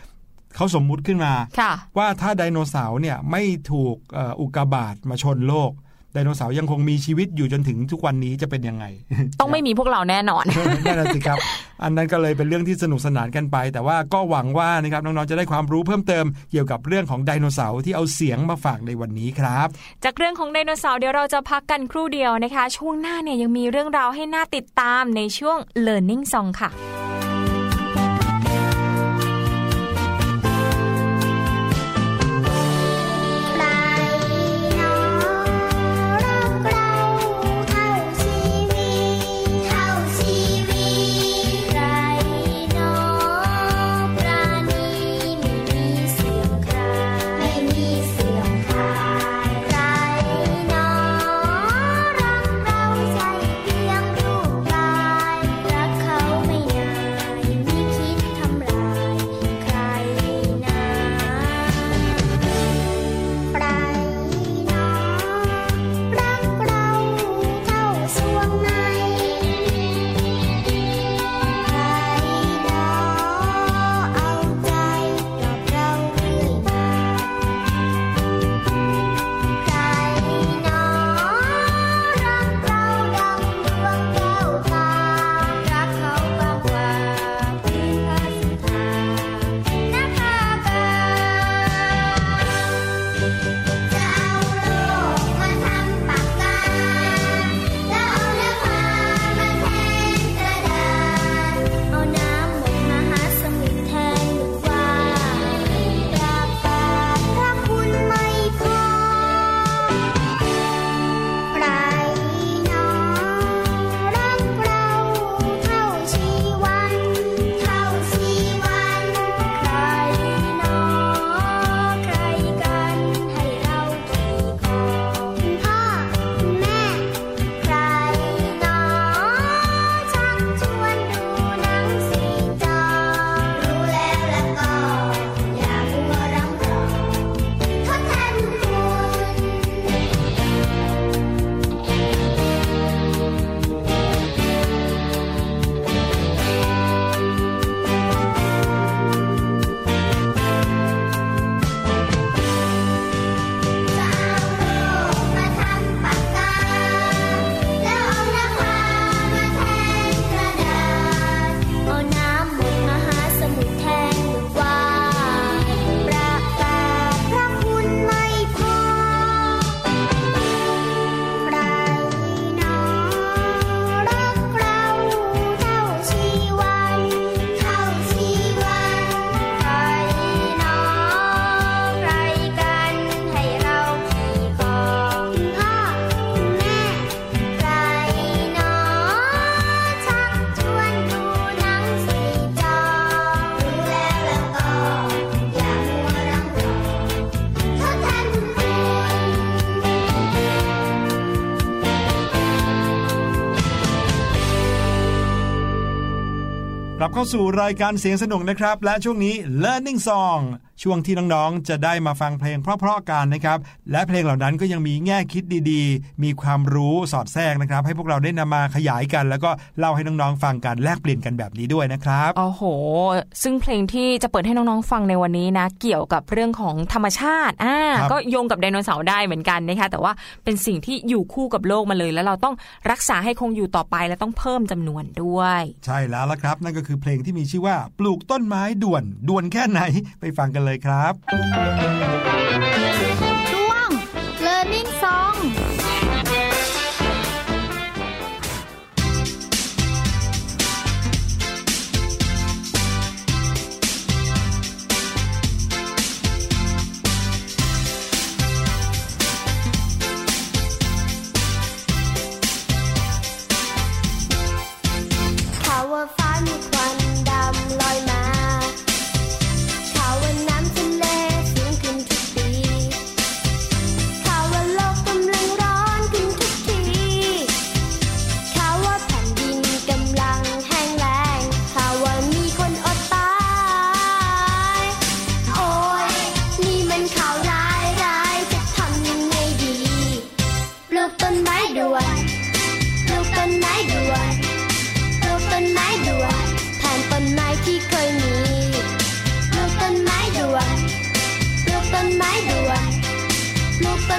เขาสมมุติขึ้นมาค่ะว่าถ้าไดโนเสาร์เนี่ยไม่ถูกเอ่ออุกกาบาตมาชนโลกไดโนเสาร์ยังคงมีชีวิตอยู่จนถึงทุกวันนี้จะเป็นยังไง ต้องไม่มีพวกเราแน่นอนนั่นแหละสิครับ อันนั้นก็เลยเป็นเรื่องที่สนุกสนานกันไป แต่ว่าก็หวังว่านะครับน้องๆจะได้ความรู้เพิ่มเติมเกี่ยวกับเรื่องของไดโนเสาร์ที่เอาเสียงมาฝากในวันนี้ครับ จากเรื่องของไดโนเสาร์เดี๋ยวเราจะพักกันครู่เดียวนะคะ ช่วงหน้าเนี่ยยังมีเรื่องราวให้น่าติดตามในช่วง Learning Song ค่ะ เข้าสู่รายการเสียงสนุกนะครับ และช่วงนี้ Learning Song ช่วงที่น้องๆ จะได้มาฟังเพลงเพราะๆกันนะครับ และเพลงเหล่านั้นก็ยังมีแง่คิดดีๆ มีความรู้สอดแทรกนะครับ ให้พวกเราได้นำมาขยายกัน แล้วก็เล่าให้น้องๆฟังกันแลกเปลี่ยนกันแบบนี้ด้วยนะครับโอ้โห ซึ่งเพลงที่จะเปิดให้น้องๆฟังในวันนี้นะ เกี่ยวกับเรื่องของธรรมชาติอ่าครับก็โยงกับไดโนเสาร์ได้เหมือนกันนะคะแต่ว่าเป็นสิ่งที่อยู่คู่กับโลกมาเลย แล้วเราต้องรักษาให้คงอยู่ต่อไปและต้องเพิ่มจำนวนด้วย ใช่แล้วละครับ นั่นก็คือเพลงที่มีชื่อว่าปลูกต้นไม้ด่วนด่วนแค่ไหนไปฟังกันเลยครับ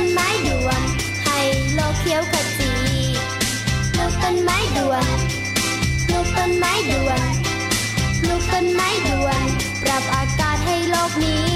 ต้นไม้ด่วน ให้โลกเขียวขจีปลูกต้นไม้ด่วนปลูกต้นไม้ด่วนปลูกต้นไม้ด่วน ปรับอากาศให้โลกนี้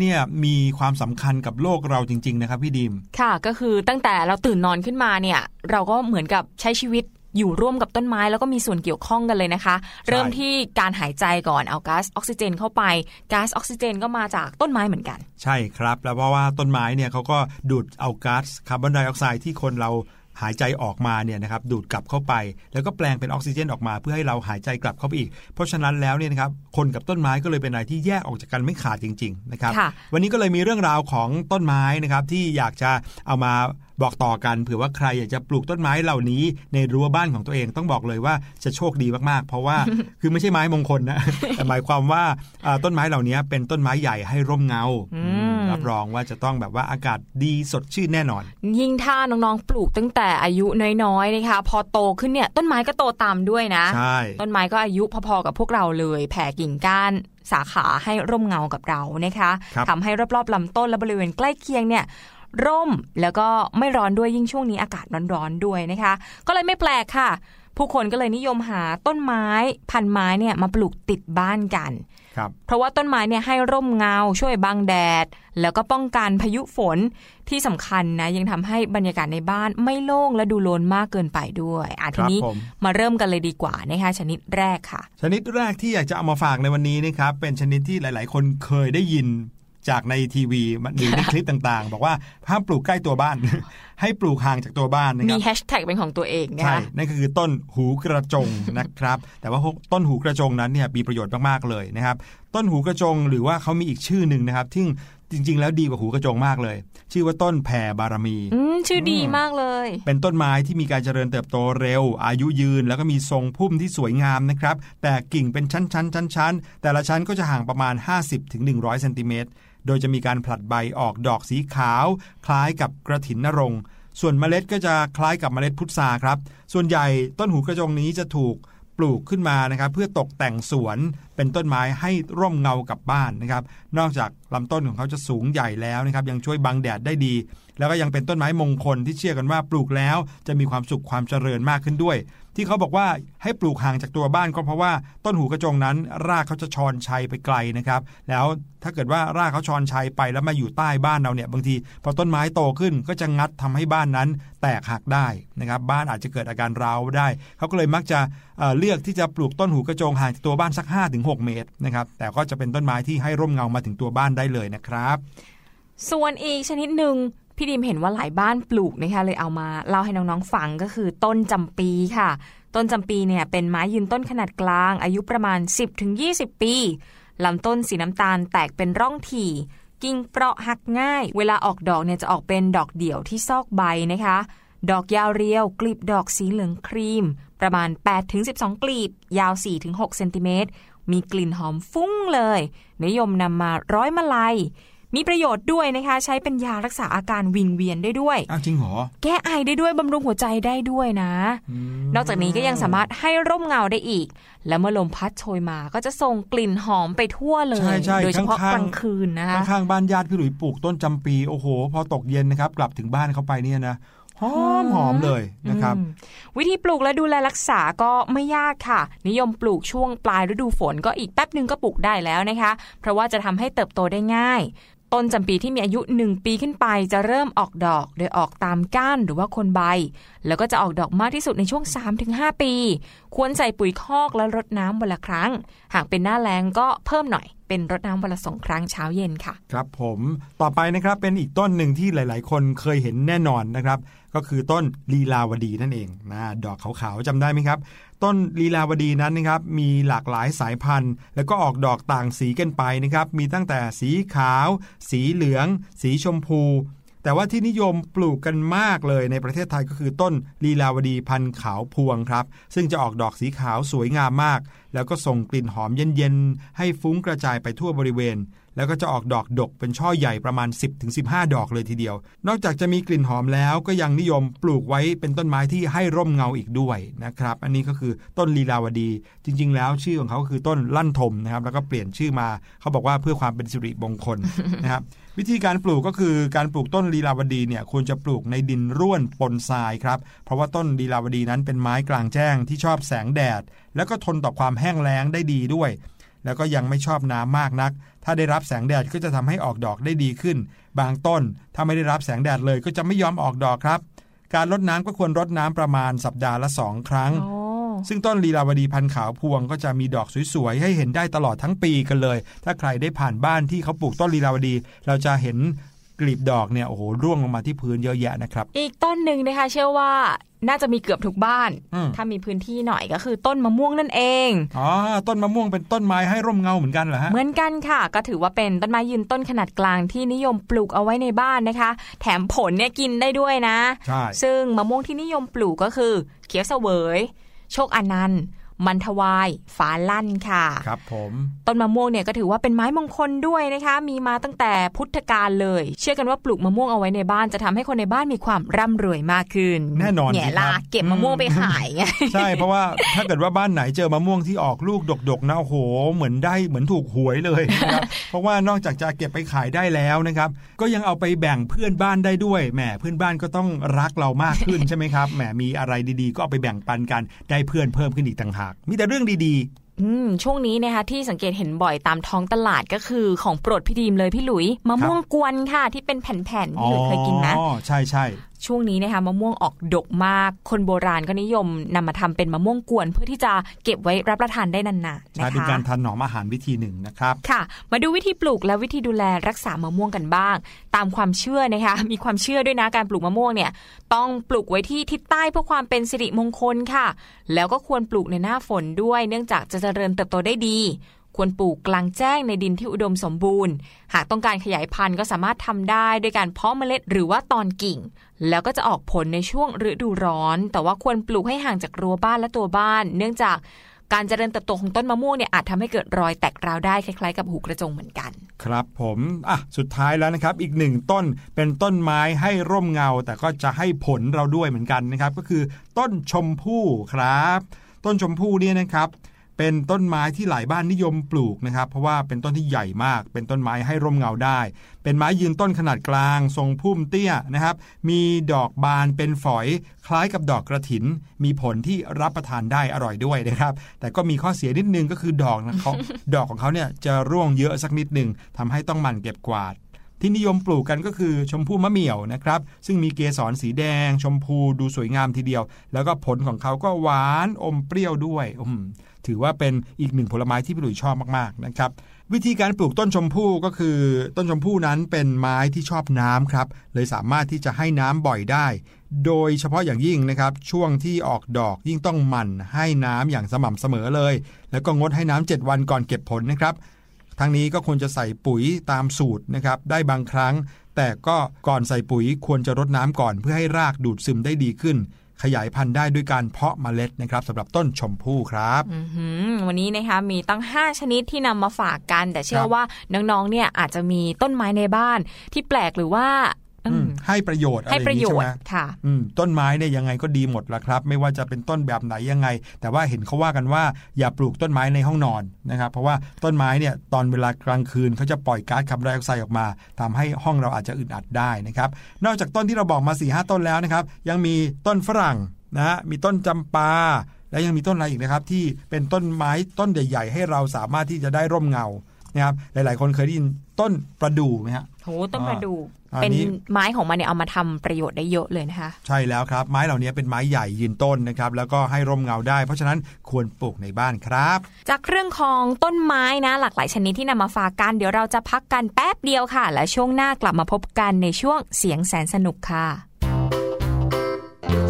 เนี่ยมีความสำคัญกับโลกเราจริง ๆ นะครับพี่ดิม ค่ะก็คือตั้งแต่เราตื่นนอนขึ้นมาเนี่ย เราก็เหมือนกับใช้ชีวิตอยู่ร่วมกับต้นไม้แล้วก็มีส่วนเกี่ยวข้องกันเลยนะคะ เริ่มที่การหายใจก่อนเอาก๊าซออกซิเจนเข้าไปก๊าซออกซิเจนก็มาจากต้นไม้เหมือนกัน ใช่ครับ แล้วเพราะว่าต้นไม้เนี่ยเขาก็ดูดเอาก๊าซคาร์บอนไดออกไซด์ที่คนเรา หายใจออกมาเนี่ยนะครับดูดกลับเข้าไป แล้วก็แปลงเป็นออกซิเจนออกมาเพื่อให้เราหายใจกลับเข้าไปอีก เพราะฉะนั้นแล้วเนี่ยนะครับคนกับต้นไม้ก็เลยเป็นอะไรที่แยกออกจากกันไม่ขาดจริงๆนะครับวันนี้ก็เลยมีเรื่องราวของต้นไม้นะครับที่อยากจะเอามาบอกต่อกันเผื่อว่าใครอยากจะปลูกต้นไม้เหล่านี้ในรั้วบ้านของตัวเองต้องบอกเลยว่าจะโชคดีมากๆ เพราะว่าคือไม่ใช่ไม้มงคลนะแต่หมายความว่าอ่าต้นไม้เหล่านี้เป็นต้นไม้ใหญ่ให้ร่มเงาอืมรับรองว่าจะต้องแบบว่าอากาศดีสดชื่นแน่นอน ยิ่งถ้าน้องๆปลูกตั้งแต่อายุน้อยๆนะคะพอโตขึ้นเนี่ยต้นไม้ก็โตตามด้วยนะใช่ต้นไม้ก็อายุพอๆกับพวกเราเลยแผ่กิ่งก้านสาขาให้ร่มเงากับเรานะคะครับทำให้รอบๆลำต้นและบริเวณใกล้เคียงเนี่ย ร่มแล้วก็ไม่ร้อนด้วยยิ่งช่วงนี้อากาศร้อนๆด้วยนะคะ ก็เลยไม่แปลกค่ะ ผู้คนก็เลยนิยมหาต้นไม้ พันไม้เนี่ยมาปลูกติดบ้านกันครับเพราะว่าต้นไม้เนี่ยให้ร่มเงาช่วยบังแดด แล้วก็ป้องกันพายุฝนที่สำคัญนะยังทำให้บรรยากาศในบ้านไม่โล่งและดูโลนมากเกินไปด้วยอะคทีรับนี้ผมมาเริ่มกันเลยดีกว่านะคะชนิดแรกค่ะ ชนิดแรกที่อยากจะเอามาฝากในวันนี้นะครับเป็นชนิดที่หลาย ๆ คนเคยได้ยิน จากในทีวีหรือในคลิปต่างๆ บอกว่าห้ามปลูกใกล้ตัวบ้าน ให้ปลูกห่างจากตัวบ้านนะคมีรับแฮชแท็กเป็นของตัวเองนะใช่คะนั่นก็คือต้นหูกระจงนะครับ แต่ว่าต้นหูกระจงนั้นเนี่ยมีประโยชน์มากๆเลยนะครับ ต้นหูกระจงหรือว่าเขามีอีกชื่อหนึ่งนะครับที่จจริง ๆ แล้วดีกว่าหูกระจงมากเลย ชื่อว่าต้นแผ่บารมีอืมชื่อดีมากเลย เป็นต้นไม้ที่มีการเจริญเติบโตเร็ว อายุยืน แล้วก็มีทรงพุ่มที่สวยงามนะครับ แต่กิ่งเป็นชั้นๆชั้นๆแต่ละชั้นก็จะห่างประมาณ 50-100เซนติเมตร โดยจะมีการผลัดใบออกดอกสีขาว คล้ายกับกระถินนรง ส่วนเมล็ดก็จะคล้ายกับเมล็ดพุทราครับ ส่วนใหญ่ต้นหูกระจงนี้จะถูกปลูกขึ้นมานะครับเพื่อตกแต่งสวนเป็นต้นไม้ให้ร่มเงากับบ้านนะครับ นอกจากลำต้นของเขาจะสูงใหญ่แล้วนะครับยังช่วยบังแดดได้ดี แล้วก็ยังเป็นต้นไม้มงคลที่เชื่อกันว่าปลูกแล้วจะมีความสุขความเจริญมากขึ้นด้วย ที่เขาบอกว่าให้ปลูกห่างจากตัวบ้านก็เพราะว่าต้นหูกระจงนั้น รากเขาจะชอนชัยไปไกลนะครับ แล้วถ้าเกิดว่ารากเขาชอนชัยไปแล้วมาอยู่ใต้บ้านเราเนี่ยบางทีพอต้นไม้โตขึ้นก็จะงัดทำให้บ้านนั้นแตกหักได้นะครับ บ้านอาจจะเกิดอาการร้าวได้ เขาก็เลยมักจะเเลือกที่จะปลูกต้นหูกระจงห่างจากตัวบ้านสัก 5-6 เมตรนะครับแต่ก็จะเป็นต้นไม้ที่ให้ร่มเงามาถึงตัวบ้านได้เลยนะครับ ส่วนอีกชนิดหนึ่ง พี่ดิมเห็นว่าหลายบ้านปลูกนะคะเลยเอามาเล่าให้น้องๆฟังก็คือต้นจำปีค่ะ ต้นจำปีเนี่ยเป็นไม้ยืนต้นขนาดกลาง อายุประมาณ 10-20 ปีลำต้นสีน้ำตาลแตกเป็นร่องถี่ กิ่งเปราะหักง่าย เวลาออกดอกเนี่ยจะออกเป็นดอกเดี่ยวที่ซอกใบนะคะ ดอกยาวเรียว กลีบดอกสีเหลืองครีม ประมาณ 8-12 กลีบ ยาว 4-6เซนติเมตรมีกลิ่นหอมฟุ้งเลย นิยมนำมาร้อยมาลัย มีประโยชน์ด้วยนะคะ ใช้เป็นยารักษาอาการวิงเวียนได้ด้วยอ้าวจริงเหรอ แก้ไอได้ด้วยบำรุงหัวใจได้ด้วยนะ นอกจากนี้ก็ยังสามารถให้ร่มเงาได้อีก และเมื่อลมพัดโชยมาก็จะส่งกลิ่นหอมไปทั่วเลยใช่ใช่โดยเฉพาะข้างๆกลางคืนนะคะข้างๆบ้านญาติพี่หลุยปลูกต้นจำปีโอ้โห พอตกเย็นนะครับ กลับถึงบ้านเขาไปเนี่ยนะหอมหอมเลยนะครับอืมวิธีปลูกและดูแลรักษาก็ไม่ยากค่ะ นิยมปลูกช่วงปลายฤดูฝนก็อีกแป๊บหนึ่งก็ปลูกได้แล้วนะคะ เพราะว่าจะทำให้เติบโตได้ง่าย ต้นจำปีที่มีอายุ 1 ปีขึ้นไปจะเริ่มออกดอก โดยออกตามก้านหรือว่าคนใบ แล้วก็จะออกดอกมากที่สุดในช่วง 3-5 ปี ควรใส่ปุ๋ยคอกและรดน้ำวันละครั้ง หากเป็นหน้าแล้งก็เพิ่มหน่อยเป็นรดน้ำวันละสองครั้งเช้าเย็นค่ะ ครับผมต่อไปนะครับเป็นอีกต้นหนึ่งที่หลาย ๆ คนเคยเห็นแน่นอนนะครับ ก็คือต้นลีลาวดีนั่นเองนะดอกขาวๆจำได้ไหมครับ ต้นลีลาวดีนั้นนะครับมีหลากหลายสายพันธุ์ แล้วก็ออกดอกต่างสีกันไปนะครับมีตั้งแต่สีขาว สีเหลือง สีชมพู แต่ว่าที่นิยมปลูกกันมากเลยในประเทศไทยก็คือต้นลีลาวดีพันธุ์ขาวพวงครับ ซึ่งจะออกดอกสีขาวสวยงามมาก แล้วก็ส่งกลิ่นหอมเย็นๆให้ฟุ้งกระจายไปทั่วบริเวณ แล้วก็จะออกดอกดกเป็นช่อใหญ่ประมาณ 10-15 ดอกเลยทีเดียว นอกจากจะมีกลิ่นหอมแล้วก็ยังนิยมปลูกไว้เป็นต้นไม้ที่ให้ร่มเงาอีกด้วยนะครับ อันนี้ก็คือต้นลีลาวดี จริง ๆ แล้วชื่อของเขาคือต้นลั่นทมนะครับ แล้วก็เปลี่ยนชื่อมา เขาบอกว่าเพื่อความเป็นสิริมงคลนะครับ วิธีการปลูกก็คือการปลูกต้นลีลาวดีเนี่ยควรจะปลูกในดินร่วนปนทรายครับ เพราะว่าต้นลีลาวดีนั้นเป็นไม้กลางแจ้งที่ชอบแสงแดด แล้วก็ทนต่อความแห้งแล้งได้ดีด้วย แล้วก็ยังไม่ชอบน้ำมากนัก ถ้าได้รับแสงแดดก็จะทำให้ออกดอกได้ดีขึ้น บางต้นถ้าไม่ได้รับแสงแดดเลยก็จะไม่ยอมออกดอกครับ การรดน้ำก็ควรรดน้ำประมาณสัปดาห์ละสองครั้ง ซึ่งต้นลีลาวดีพันธุ์ขาวพวงก็จะมีดอกสวยๆ ให้เห็นได้ตลอดทั้งปีกันเลย ถ้าใครได้ผ่านบ้านที่เขาปลูกต้นลีลาวดี เราจะเห็น กลีบดอกเนี่ยโอ้โหร่วงลงมาที่พื้นเยอะแยะนะครับ อีกต้นหนึ่งนะคะ เชื่อว่าน่าจะมีเกือบทุกบ้านอืมถ้ามีพื้นที่หน่อยก็คือต้นมะม่วงนั่นเอง อ๋อ ต้นมะม่วงเป็นต้นไม้ให้ร่มเงาเหมือนกันเหรอฮะ เหมือนกันค่ะ ก็ถือว่าเป็นต้นไม้ยืนต้นขนาดกลางที่นิยมปลูกเอาไว้ในบ้านนะคะ แถมผลเนี่ยกินได้ด้วยนะ ใช่ ซึ่งมะม่วงที่นิยมปลูกก็คือ เขียวเสวย โชคอนันต์ มันทวายฟ้าลั่นค่ะครับผมต้นมะม่วงเนี่ยก็ถือว่าเป็นไม้มงคลด้วยนะคะ มีมาตั้งแต่พุทธกาลเลย เชื่อกันว่าปลูกมะม่วงเอาไว้ในบ้านจะทำให้คนในบ้านมีความร่ำรวยมากขึ้น แน่นอนแง่สิคลารับเก็บมะม่วงไปขายไงใช่เพราะว่าถ้าเกิดว่าบ้านไหนเจอมะม่วงที่ออกลูกดกๆนะโอ้โห เหมือนได้เหมือนถูกหวยเลยนะครับเพราะว่านอกจากจะเก็บไปขายได้แล้วนะครับ ก็ยังเอาไปแบ่งเพื่อนบ้านได้ด้วยแหมเพื่อนบ้านก็ต้องรักเรามากขึ้นใช่ไหมครับแหมมีอะไรดีๆ ก็เอาไปแบ่งปันกันได้เพื่อนเพิ่มขึ้นอีกต่างหากมีแต่เรื่องดีอืมช่วงนี้นะคะที่สังเกตเห็นบ่อยตามท้องตลาดก็คือของโปรดพี่ดีมเลยพี่หลุยมะม่วงกวนค่ะ ที่เป็นแผ่นๆๆพี่หลุยเคยกินไหมอ๋อใช่ใช่ ช่วงนี้นะคะมะม่วงออกดกมาก คนโบราณก็นิยมนำมาทำเป็นมะม่วงกวนเพื่อที่จะเก็บไว้รับประทานได้นานๆใช่นะเป็นคะการทานหนอมอาหารวิธีหนึ่งนะครับค่ะ มาดูวิธีปลูกและวิธีดูแลรักษามะม่วงกันบ้าง ตามความเชื่อนะคะมีความเชื่อด้วยนะการปลูกมะม่วงเนี่ยต้องปลูกไว้ที่ทิศใต้เพื่อความเป็นสิริมงคลค่ะ แล้วก็ควรปลูกในหน้าฝนด้วย เนื่องจากจะเจริญเติบโตได้ดี ควรปลูกกลางแจ้งในดินที่อุดมสมบูรณ์ หากต้องการขยายพันธุ์ก็สามารถทำได้ด้วยการเพาะเมล็ดหรือว่าตอนกิ่ง แล้วก็จะออกผลในช่วงฤดูร้อน แต่ว่าควรปลูกให้ห่างจากรั้วบ้านและตัวบ้าน เนื่องจากการเจริญเติบโตของต้นมะม่วงเนี่ยอาจทำให้เกิดรอยแตกราวได้คล้ายๆ กับหูกระจงเหมือนกัน ครับผมอะสุดท้ายแล้วนะครับ อีกหนึ่งต้นเป็นต้นไม้ให้ร่มเงา แต่ก็จะให้ผลเราด้วยเหมือนกันนะครับ ก็คือต้นชมพู่ครับ ต้นชมพู่เนี่ยนะครับ เป็นต้นไม้ที่หลายบ้านนิยมปลูกนะครับ เพราะว่าเป็นต้นที่ใหญ่มาก เป็นต้นไม้ให้ร่มเงาได้ เป็นไม้ยืนต้นขนาดกลาง ทรงพุ่มเตี้ยนะครับ มีดอกบานเป็นฝอยคล้ายกับดอกกระถิน มีผลที่รับประทานได้อร่อยด้วยนะครับ แต่ก็มีข้อเสียนิดนึงก็คือดอกนะเขาดอกของเขาเนี่ยจะร่วงเยอะสักนิดหนึ่งทำให้ต้องหมั่นเก็บกวาดที่นิยมปลูกกันก็คือชมพู่มะเหมี่ยวนะครับ ซึ่งมีเกสรสีแดง ชมพูดูสวยงามทีเดียว แล้วก็ผลของเขาก็หวานอมเปรี้ยวด้วยอืม ถือว่าเป็นอีกหนึ่งผลไม้ที่พี่หลุยชอบมากๆนะครับวิธีการปลูกต้นชมพู่ก็คือ ต้นชมพู่นั้นเป็นไม้ที่ชอบน้ำครับเลยสามารถที่จะให้น้ำบ่อยได้ โดยเฉพาะอย่างยิ่งนะครับช่วงที่ออกดอกยิ่งต้องหมั่นให้น้ำอย่างสม่ำเสมอเลย แล้วก็งดให้น้ำ7วันก่อนเก็บผลนะครับทั้งนี้ก็ควรจะใส่ปุ๋ยตามสูตรนะครับได้บางครั้ง แต่ก็ก่อนใส่ปุ๋ยควรจะรดน้ำก่อนเพื่อให้รากดูดซึมได้ดีขึ้น ขยายพันธุ์ได้ด้วยการเพาะเมล็ดนะครับสำหรับต้นชมพู่ครับอือหือวันนี้นะคะมีตั้ง 5 ชนิดที่นำมาฝากกัน แต่เชื่คอรับว่าน้องๆเนี่ยอาจจะมีต้นไม้ในบ้านที่แปลกหรือว่าอืมอืม ให้ประโยชน์อะไรให้อย่างประนี้โยใช่ชไหมน์ค่ะอืมต้นไม้เนี่ยยังไงก็ดีหมดละครับ ไม่ว่าจะเป็นต้นแบบไหนยังไง แต่ว่าเห็นเขาว่ากันว่าอย่าปลูกต้นไม้ในห้องนอนนะครับ เพราะว่าต้นไม้เนี่ยตอนเวลากลางคืนเขาจะปล่อยก๊าซคาร์บอนไดออกไซด์ออกมาทำให้ห้องเราอาจจะอึดอัดได้นะครับ นอกจากต้นที่เราบอกมา4ีหต้นแล้วนะครับ ยังมีต้นฝรั่งนะฮะมีต้นจำปาและยังมีต้นอะไรอีกนะครับ ที่เป็นต้นไม้ต้นใหญ่ ๆ ให้เราสามารถที่จะได้ร่มเงา นะครับหลาย ๆ คนเคยได้ยินต้นประดู่ไหมฮะโหต้นประดู่อ่าเป็นอันนี้ไม้ของมันเนี่ยเอามาทำประโยชน์ได้เยอะเลยนะคะใช่แล้วครับไม้เหล่านี้เป็นไม้ใหญ่ยืนต้นนะครับแล้วก็ให้ร่มเงาได้ เพราะฉะนั้นควรปลูกในบ้านครับ จากเรื่องของต้นไม้นะ หลากหลายชนิดที่นำมาฝากกันเดี๋ยวเราจะพักกันแป๊บเดียวค่ะ และช่วงหน้ากลับมาพบกันในช่วงเสียงแสนสนุกค่ะ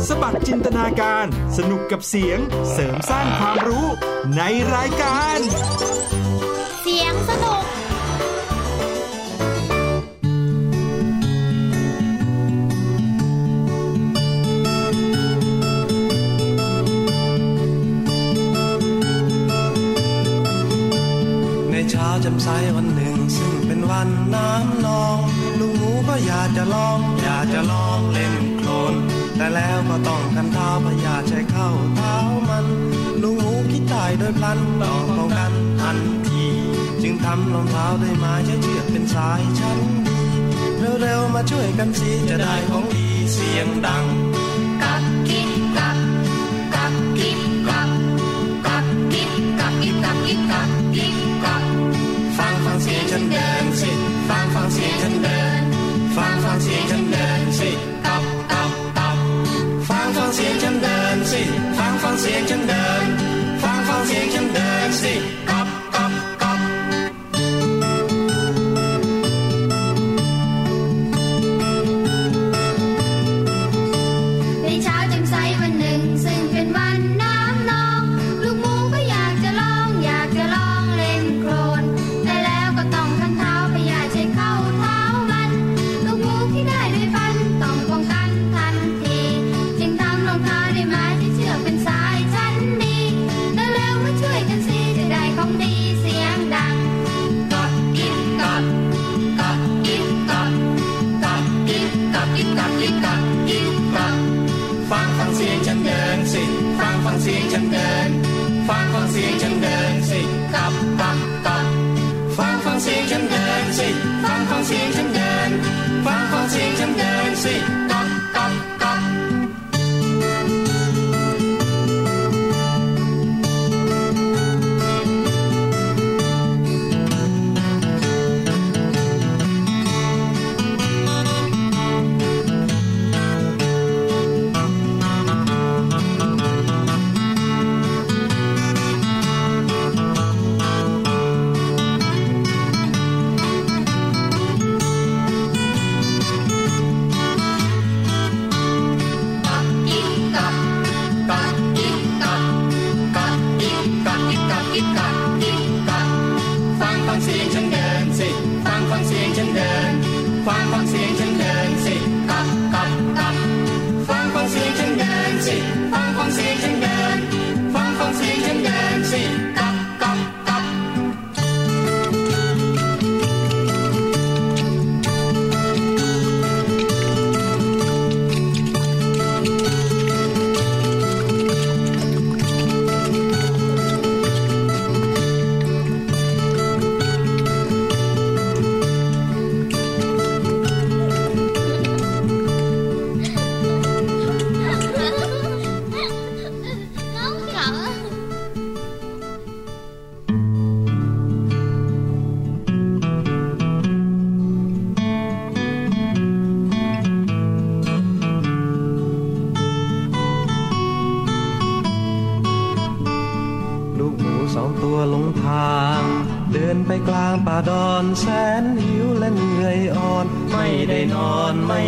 สบัดจินตนาการ สนุกกับเสียงเสริมสร้างความรู้ในรายการ ในเช้าจำใสวันหนึ่ง ซึ่งเป็นวันน้ำนอง ลุงหมูก็อยากจะลอง อยากจะลองเล่นโคลน แต่แล้วก็ต้องกันเท้าพยาใช้เข้าเท้ามัน ลุงหมูคิดตายโดยพลันต้องป้องกันทันที จึงทำรองเท้าด้วยไม้ใช้เชือกเป็นสายชั้นดี เร็วๆมาช่วยกันสิจะได้ของดีเสียงดัง เสียงฉันเดินสิฟังฟังเสียงฉันเดินฟังฟังเสียงฉันเดินสิ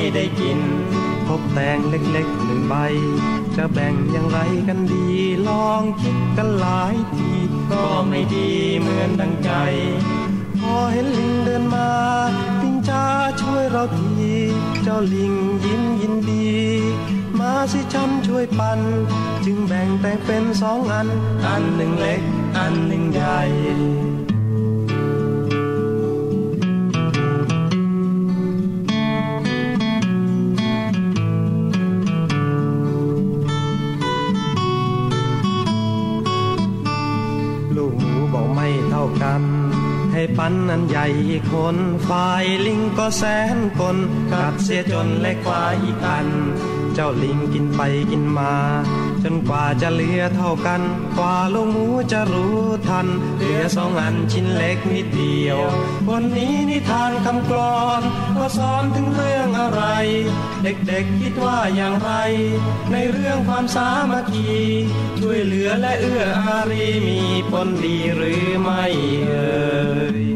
ไม่ได้กิน พบแตงเล็กๆหนึ่งใบ จะแบ่งอย่างไรกันดี ลองคิดกันหลายที ก็ไม่ดีเหมือนดังใจ พอเห็นลิงเดินมาลิงจ้าช่วยเราที เจ้าลิงยิ้มยินดี มาสิฉันช่วยปัน จึงแบ่งแตงเป็นสองอัน อันหนึ่งเล็ก อันหนึ่งใหญ่ นฝ่ายลิงก็แสนคนกัดเสียจนเล็กกว่าอีกอัน เจ้าลิงกินไปกินมา จนกว่าจะเหลือเท่ากัน กว่าลูกหมูจะรู้ทัน เหลือสองอันชิ้นเล็กนิดเดียว วันนี้นิทานคำกลอนก็สอนถึงเรื่องอะไร เด็กๆคิดว่าอย่างไร ในเรื่องความสามัคคีช่วยเหลือและเอื้ออารีมีผลดีหรือไม่เอ่ย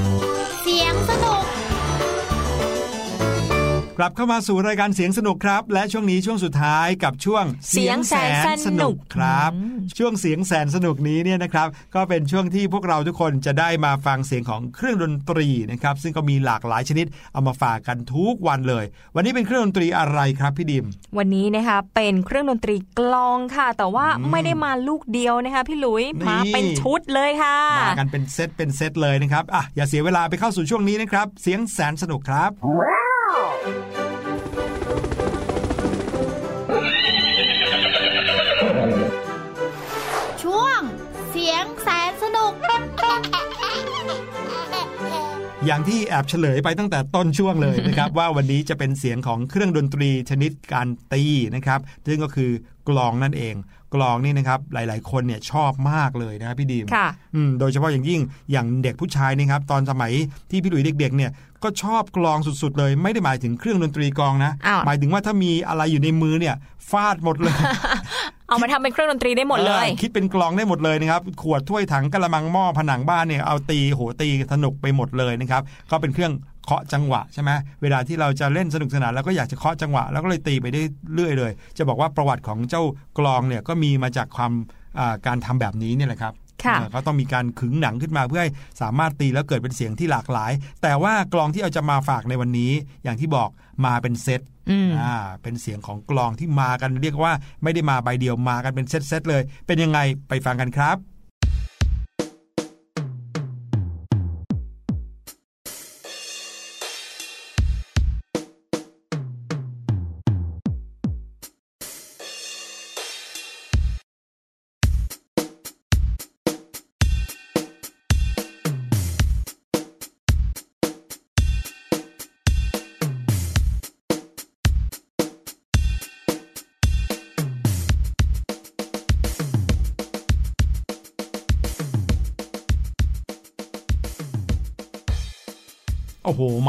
กลับเข้ามาสู่รายการเสียงสนุกครับ และช่วงนี้ช่วงสุดท้ายกับช่วงเสียงแสนสนุกครับ ช่วงเสียงแสนสนุกนี้เนี่ยนะครับ ก็เป็นช่วงที่พวกเราทุกคนจะได้มาฟังเสียงของเครื่องดนตรีนะครับ ซึ่งก็มีหลากหลายชนิดเอามาฝากกันทุกวันเลย วันนี้เป็นเครื่องดนตรีอะไรครับพี่ดิม วันนี้นะคะเป็นเครื่องดนตรีกลองค่ะ แต่ว่าไม่ได้มาลูกเดียวนะคะพี่หลุยนี่มาเป็นชุดเลยค่ะมากันเป็นเซตเป็นเซตเลยนะครับอะอย่าเสียเวลาไปเข้าสู่ช่วงนี้นะครับ เสียงแสนสนุกครับช่ อย่างที่แอบเฉลยไปตั้งแต่ต้นช่วงเลยนะครับ ว่าวันนี้จะเป็นเสียงของเครื่องดนตรีชนิดการตีนะครับซึ่งก็คือกลองนั่นเอง กลองนี่นะครับหลาย ๆ คนเนี่ยชอบมากเลยนะครับพี่ดีมค่ะอืมโดยเฉพาะอย่างยิ่งอย่างเด็กผู้ชายนี่ครับตอนสมัยที่พี่หลุยเด็ก ๆ เนี่ยก็ชอบกลองสุด ๆ เลย ไม่ได้หมายถึงเครื่องดนตรีกลองนะอ้าวหมายถึงว่าถ้ามีอะไรอยู่ในมือเนี่ยฟาดหมดเลยเอามาทำเป็นเครื่องดนตรีได้หมดเลยออคิดเป็นกลองได้หมดเลยนะครับขวดถ้วยถังกระมังหม้อผนังบ้านเนี่ยเอาตีโหตีสนุกไปหมดเลยนะครับก็เป็นเครื่องเคาะจังหวะใช่ไหมเวลาที่เราจะเล่นสนุกสนานเราก็อยากจะเคาะจังหวะแล้วก็เลยตีไปได้เรื่อยเลย จะบอกว่าประวัติของเจ้ากลองเนี่ยก็มีมาจากความอ่าการทำแบบนี้เนี่ยแหละครับค่ะเออเขาต้องมีการขึงหนังขึ้นมาเพื่อให้สามารถตีแล้วเกิดเป็นเสียงที่หลากหลาย แต่ว่ากลองที่เอาจะมาฝากในวันนี้ อย่างที่บอกมาเป็นเซตอืมอ่าเป็นเสียงของกลองที่มากันเรียกว่า ไม่ได้มาใบเดียวมากันเป็นเซตๆเลย เป็นยังไงไปฟังกันครับ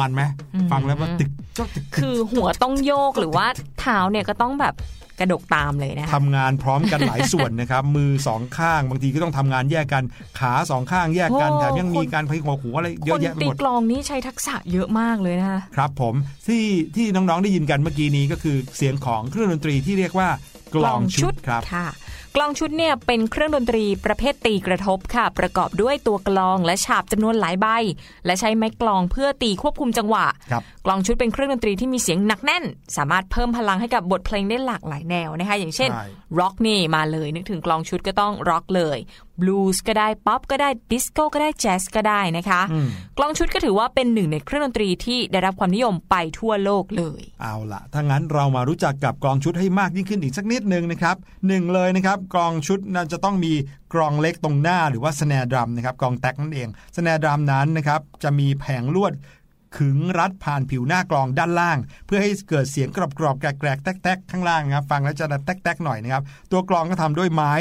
มันไหมอืมฟังแล้วว่าตึกเจ้าตึกคือหัวต้องโยกหรือว่าเท้าเนี่ยก็ต้องแบบกระดกตามเลยนะคะทำงานพร้อมกันหลายส่วนนะครับ มือสองข้างบางทีก็ต้องทำงานแยกกัน ขาสองข้างแยกกันโอ้แถมยังมีคนการพลิกหัวหูอะไรเยคอะนแยะไปตีหมดกลองนี้ใช้ทักษะเยอะมากเลยนะคะครับผมที่ที่น้องๆได้ยินกันเมื่อกี้นี้ก็คือเสียงของเครื่องดนตรีที่เรียกว่ากลองชุดครับค่ะ กลองชุดเนี่ยเป็นเครื่องดนตรีประเภทตีกระทบค่ะ ประกอบด้วยตัวกลองและฉาบจำนวนหลายใบ และใช้ไม้กลองเพื่อตีควบคุมจังหวะครับกลองชุดเป็นเครื่องดนตรีที่มีเสียงหนักแน่น สามารถเพิ่มพลังให้กับบทเพลงได้หลากหลายแนวนะคะ อย่างเช่นใช่ร็อกนี่มาเลยนึกถึงกลองชุดก็ต้องร็อกเลย บลูส์ก็ได้ป๊อปก็ได้ดิสโก้ก็ได้แจ๊สก็ได้นะคะอืมกลองชุดก็ถือว่าเป็นหนึ่งในเครื่องดนตรีที่ได้รับความนิยมไปทั่วโลกเลย เอาละถ้างั้นเรามารู้จักกับกลองชุดให้มากยิ่งขึ้นอีกสักนิดหนึ่งนะครับหนึ่งเลยนะครับกลองชุดนั้นจะต้องมีกลองเล็กตรงหน้าหรือว่า snare drum นะครับกลองแต๊กนั่นเอง snare drum นั้นนะครับจะมีแผงลวด ขึงรัดผ่านผิวหน้ากลองด้านล่าง เพื่อให้เกิดเสียงกรอบๆแกรกๆแต๊กๆข้างล่างนะครับฟังแล้วจะแต๊กๆหน่อยนะครับตัวกลองก็ทำด้วยไม้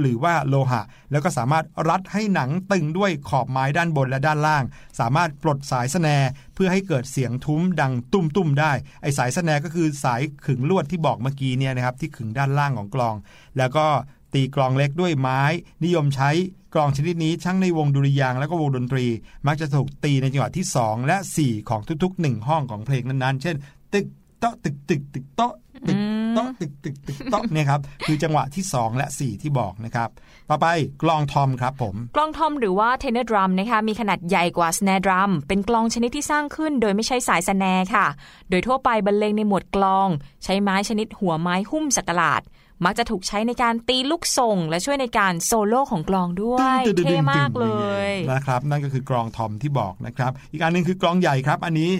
หรือว่าโลหะ แล้วก็สามารถรัดให้หนังตึงด้วยขอบไม้ด้านบนและด้านล่าง สามารถปลดสาย snare เพื่อให้เกิดเสียงทุ้มดังตุ้มๆได้ไอ้สาย snare ก็คือสายขึงลวดที่บอกเมื่อกี้เนี่ยนะครับที่ขึงด้านล่างของกลอง แล้วก็ตีกลองเล็กด้วยไม้ นิยมใช้ กลองชนิดนี้ทั้งในวงดุริยางค์และก็วงดนตรี มักจะถูกตีในจังหวะที่ 2 และ 4 ของทุกๆ 1 ห้องของเพลงนั้นๆ เช่น ตึกโต๊ะตึกตึกตึกโต๊ะตึกโต๊ะตึกตึกตึกโต๊ะเนี่ยครับคือจังหวะที่ 2 และ 4 ที่บอกนะครับ ต่อไปกลองทอมครับผมกลองทอมหรือว่า tenor drum นะคะมีขนาดใหญ่กว่า snare drum เป็นกลองชนิดที่สร้างขึ้น โดยไม่ใช้สาย snare ค่ะ โดยทั่วไปบรรเลงในหมวดกลอง ใช้ไม้ชนิดหัวไม้หุ้มสักหลาด มักจะถูกใช้ในการตีลูกส่ง และช่วยในการโซโล่ของกลองด้วยเท่มากเลยนะครับนั่นก็คือกลองทอมที่บอกนะครับอีกอันหนึงคือกลองใหญ่ครับ อันนี้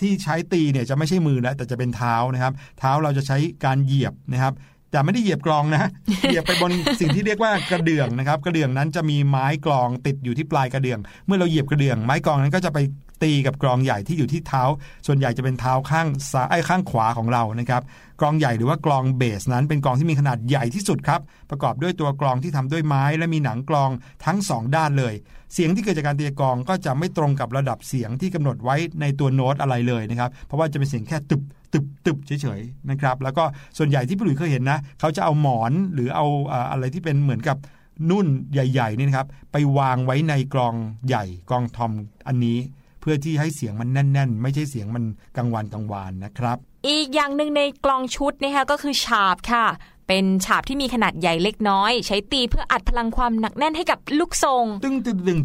ที่ใช้ตีเนี่ยจะไม่ใช่มือแล้วแต่จะเป็นเท้านะครับ เท้าเราจะใช้การเหยียบนะครับแต่ไม่ได้เหยียบกลองนะเหยียบไปบนสิ่งที่เรียกว่ากระเดื่องนะครับ กระเดื่องนั้นจะมีไม้กลองติดอยู่ที่ปลายกระเดื่อง เมื่อเราเหยียบกระเดื่อง ไม้กลองนั้นก็จะไปตีกับกลองใหญ่ที่อยู่ที่เท้า ส่วนใหญ่จะเป็นเท้าข้างซ้ายข้างขวาของเรานะครับ กลองใหญ่หรือว่ากลองเบสนั้นเป็นกลองที่มีขนาดใหญ่ที่สุดครับ ประกอบด้วยตัวกลองที่ทำด้วยไม้ และมีหนังกลองทั้งสองด้านเลย เสียงที่เกิดจากการตีกลองก็จะไม่ตรงกับระดับเสียงที่กำหนดไว้ในตัวโน้ตอะไรเลยนะครับเพราะว่าจะเป็นเสียงแค่ตึบตึบตึบเฉยๆนะครับแล้วก็ส่วนใหญ่ที่พี่หลุยเคยเห็นนะเขาจะเอาหมอนหรือเอาอ่าอะไรที่เป็นเหมือนกับนุ่นใหญ่ๆนี่นะครับไปวางไว้ในกลองใหญ่กลองทอมอันนี้ เพื่อที่ให้เสียงมันแน่น ๆ ไม่ใช่เสียงมันกังวานกังวานนะครับ อีกอย่างหนึ่งในกลองชุดนะคะก็คือฉาบค่ะ เป็นฉาบที่มีขนาดใหญ่เล็กน้อย ใช้ตีเพื่ออัดพลังความหนักแน่นให้กับลูกทรงตึ้งตึ้งตึ้ง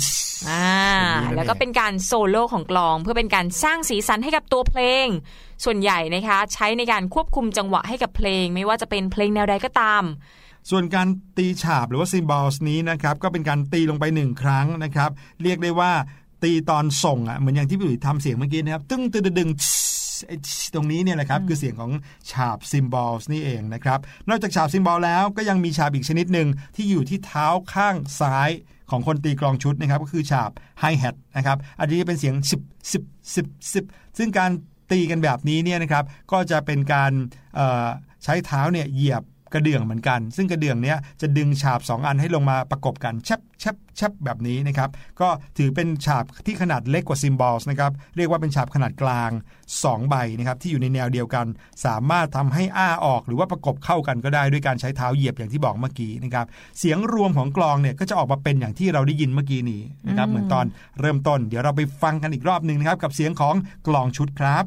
อ่าแบบนี้นั่นเองแล้วก็เป็นการโซโล่ของกลองเพื่อเป็นการสร้างสีสันให้กับตัวเพลง ส่วนใหญ่นะคะใช้ในการควบคุมจังหวะให้กับเพลง ไม่ว่าจะเป็นเพลงแนวใดก็ตามส่วนการตีฉาบหรือว่าซิมบอลส์นี้นะครับก็เป็นการตีลงไปหนึ่งครั้งนะครับ เรียกได้ว่าตีตอนส่งอะเหมือนอย่างที่พี่หลุยทำเสียงเมื่อกี้นะครับ ตึ้งตึ้งตึ้ง ตึ้งไอ้ตรงนี้เนี่ยแหละครับคือเสียงของฉาบซิมบอลส์นี่เองนะครับ นอกจากฉาบซิมบอลแล้วก็ยังมีฉาบอีกชนิดหนึ่งที่อยู่ที่เท้าข้างซ้ายของคนตีกลองชุดนะครับก็คือฉาบไฮแฮทนะครับอันนี้เป็นเสียงสิบสิบสิบสิบซึ่งการตีกันแบบนี้เนี่ยนะครับก็จะเป็นการเอ่อใช้เท้าเนี่ยเหยียบ กระเดื่องเหมือนกัน ซึ่งกระเดื่องเนี้ยจะดึงฉาบ 2 อันให้ลงมาประกบกันแชบแชบแชบแบบนี้นะครับ ก็ถือเป็นฉาบที่ขนาดเล็กกว่าซิมบอลส์นะครับ เรียกว่าเป็นฉาบขนาดกลาง 2 ใบนะครับที่อยู่ในแนวเดียวกัน สามารถทำให้อ้าออกหรือว่าประกบเข้ากันก็ได้ด้วยการใช้เท้าเหยียบอย่างที่บอกเมื่อกี้นะครับเสียงรวมของกลองเนี่ยก็จะออกมาเป็นอย่างที่เราได้ยินเมื่อกี้นี้นะครับเหมือนตอนเริ่มต้น เดี๋ยวเราไปฟังกันอีกรอบหนึ่งนะครับกับเสียงของกลองชุดครับ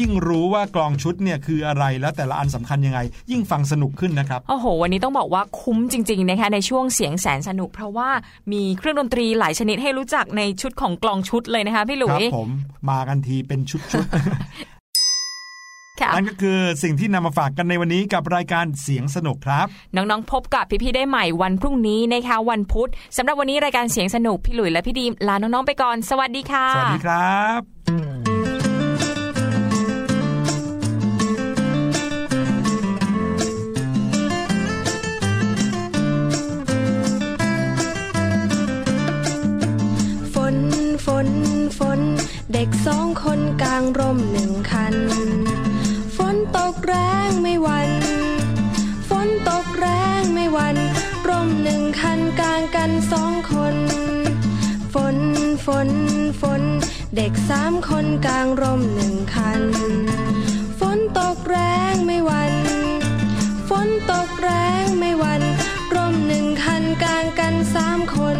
ยิ่งรู้ว่ากลองชุดเนี่ยคืออะไรแล้วแต่ละอันสำคัญยังไง ยิ่งฟังสนุกขึ้นนะครับโอ้โห วันนี้ต้องบอกว่าคุ้มจริงๆนะคะในช่วงเสียงแสนสนุก เพราะว่ามีเครื่องดนตรีหลายชนิดให้รู้จักในชุดของกลองชุดเลยนะคะพี่หลุครัยผมมากันทีเป็นชุดค่ะๆนั่นก็คือสิ่งที่นำมาฝากกันในวันนี้กับรายการเสียงสนุกครับ น้องๆ พบกับพี่ๆได้ใหม่วันพรุ่งนี้นะคะวันพุธสำหรับวันนี้รายการเสียงสนุกพี่หลุยและพี่ดีมลาน้องๆไปก่อน สวัสดีค่ะ สวัสดีครับ น เด็กสองคนกลางร่มหนึ่งคัน ฝนตกแรงไม่วัน ฝนตกแรงไม่วัน ร่มหนึ่งคันกลางกันสองคน ฝนฝนฝน เด็กสามคนกลางร่มหนึ่งคัน ฝนตกแรงไม่วัน ฝนตกแรงไม่วัน ร่มหนึ่งคันกลางกันสามคน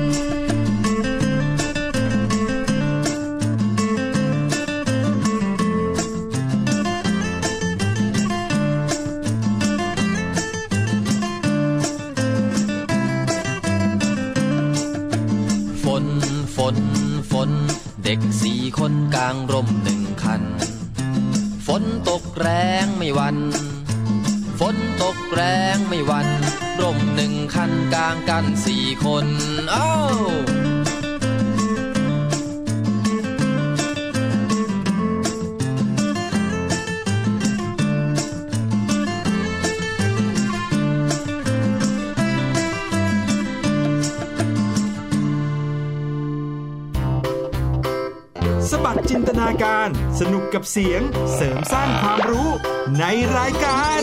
เด็กสี่คนกลางร่มหนึ่งคัน ฝนตกแรงไม่วัน ฝนตกแรงไม่วัน ร่มหนึ่งคันกลางกันสี่คน เอ้า จินตนาการ สนุกกับเสียง เสริมสร้างความรู้ในรายการ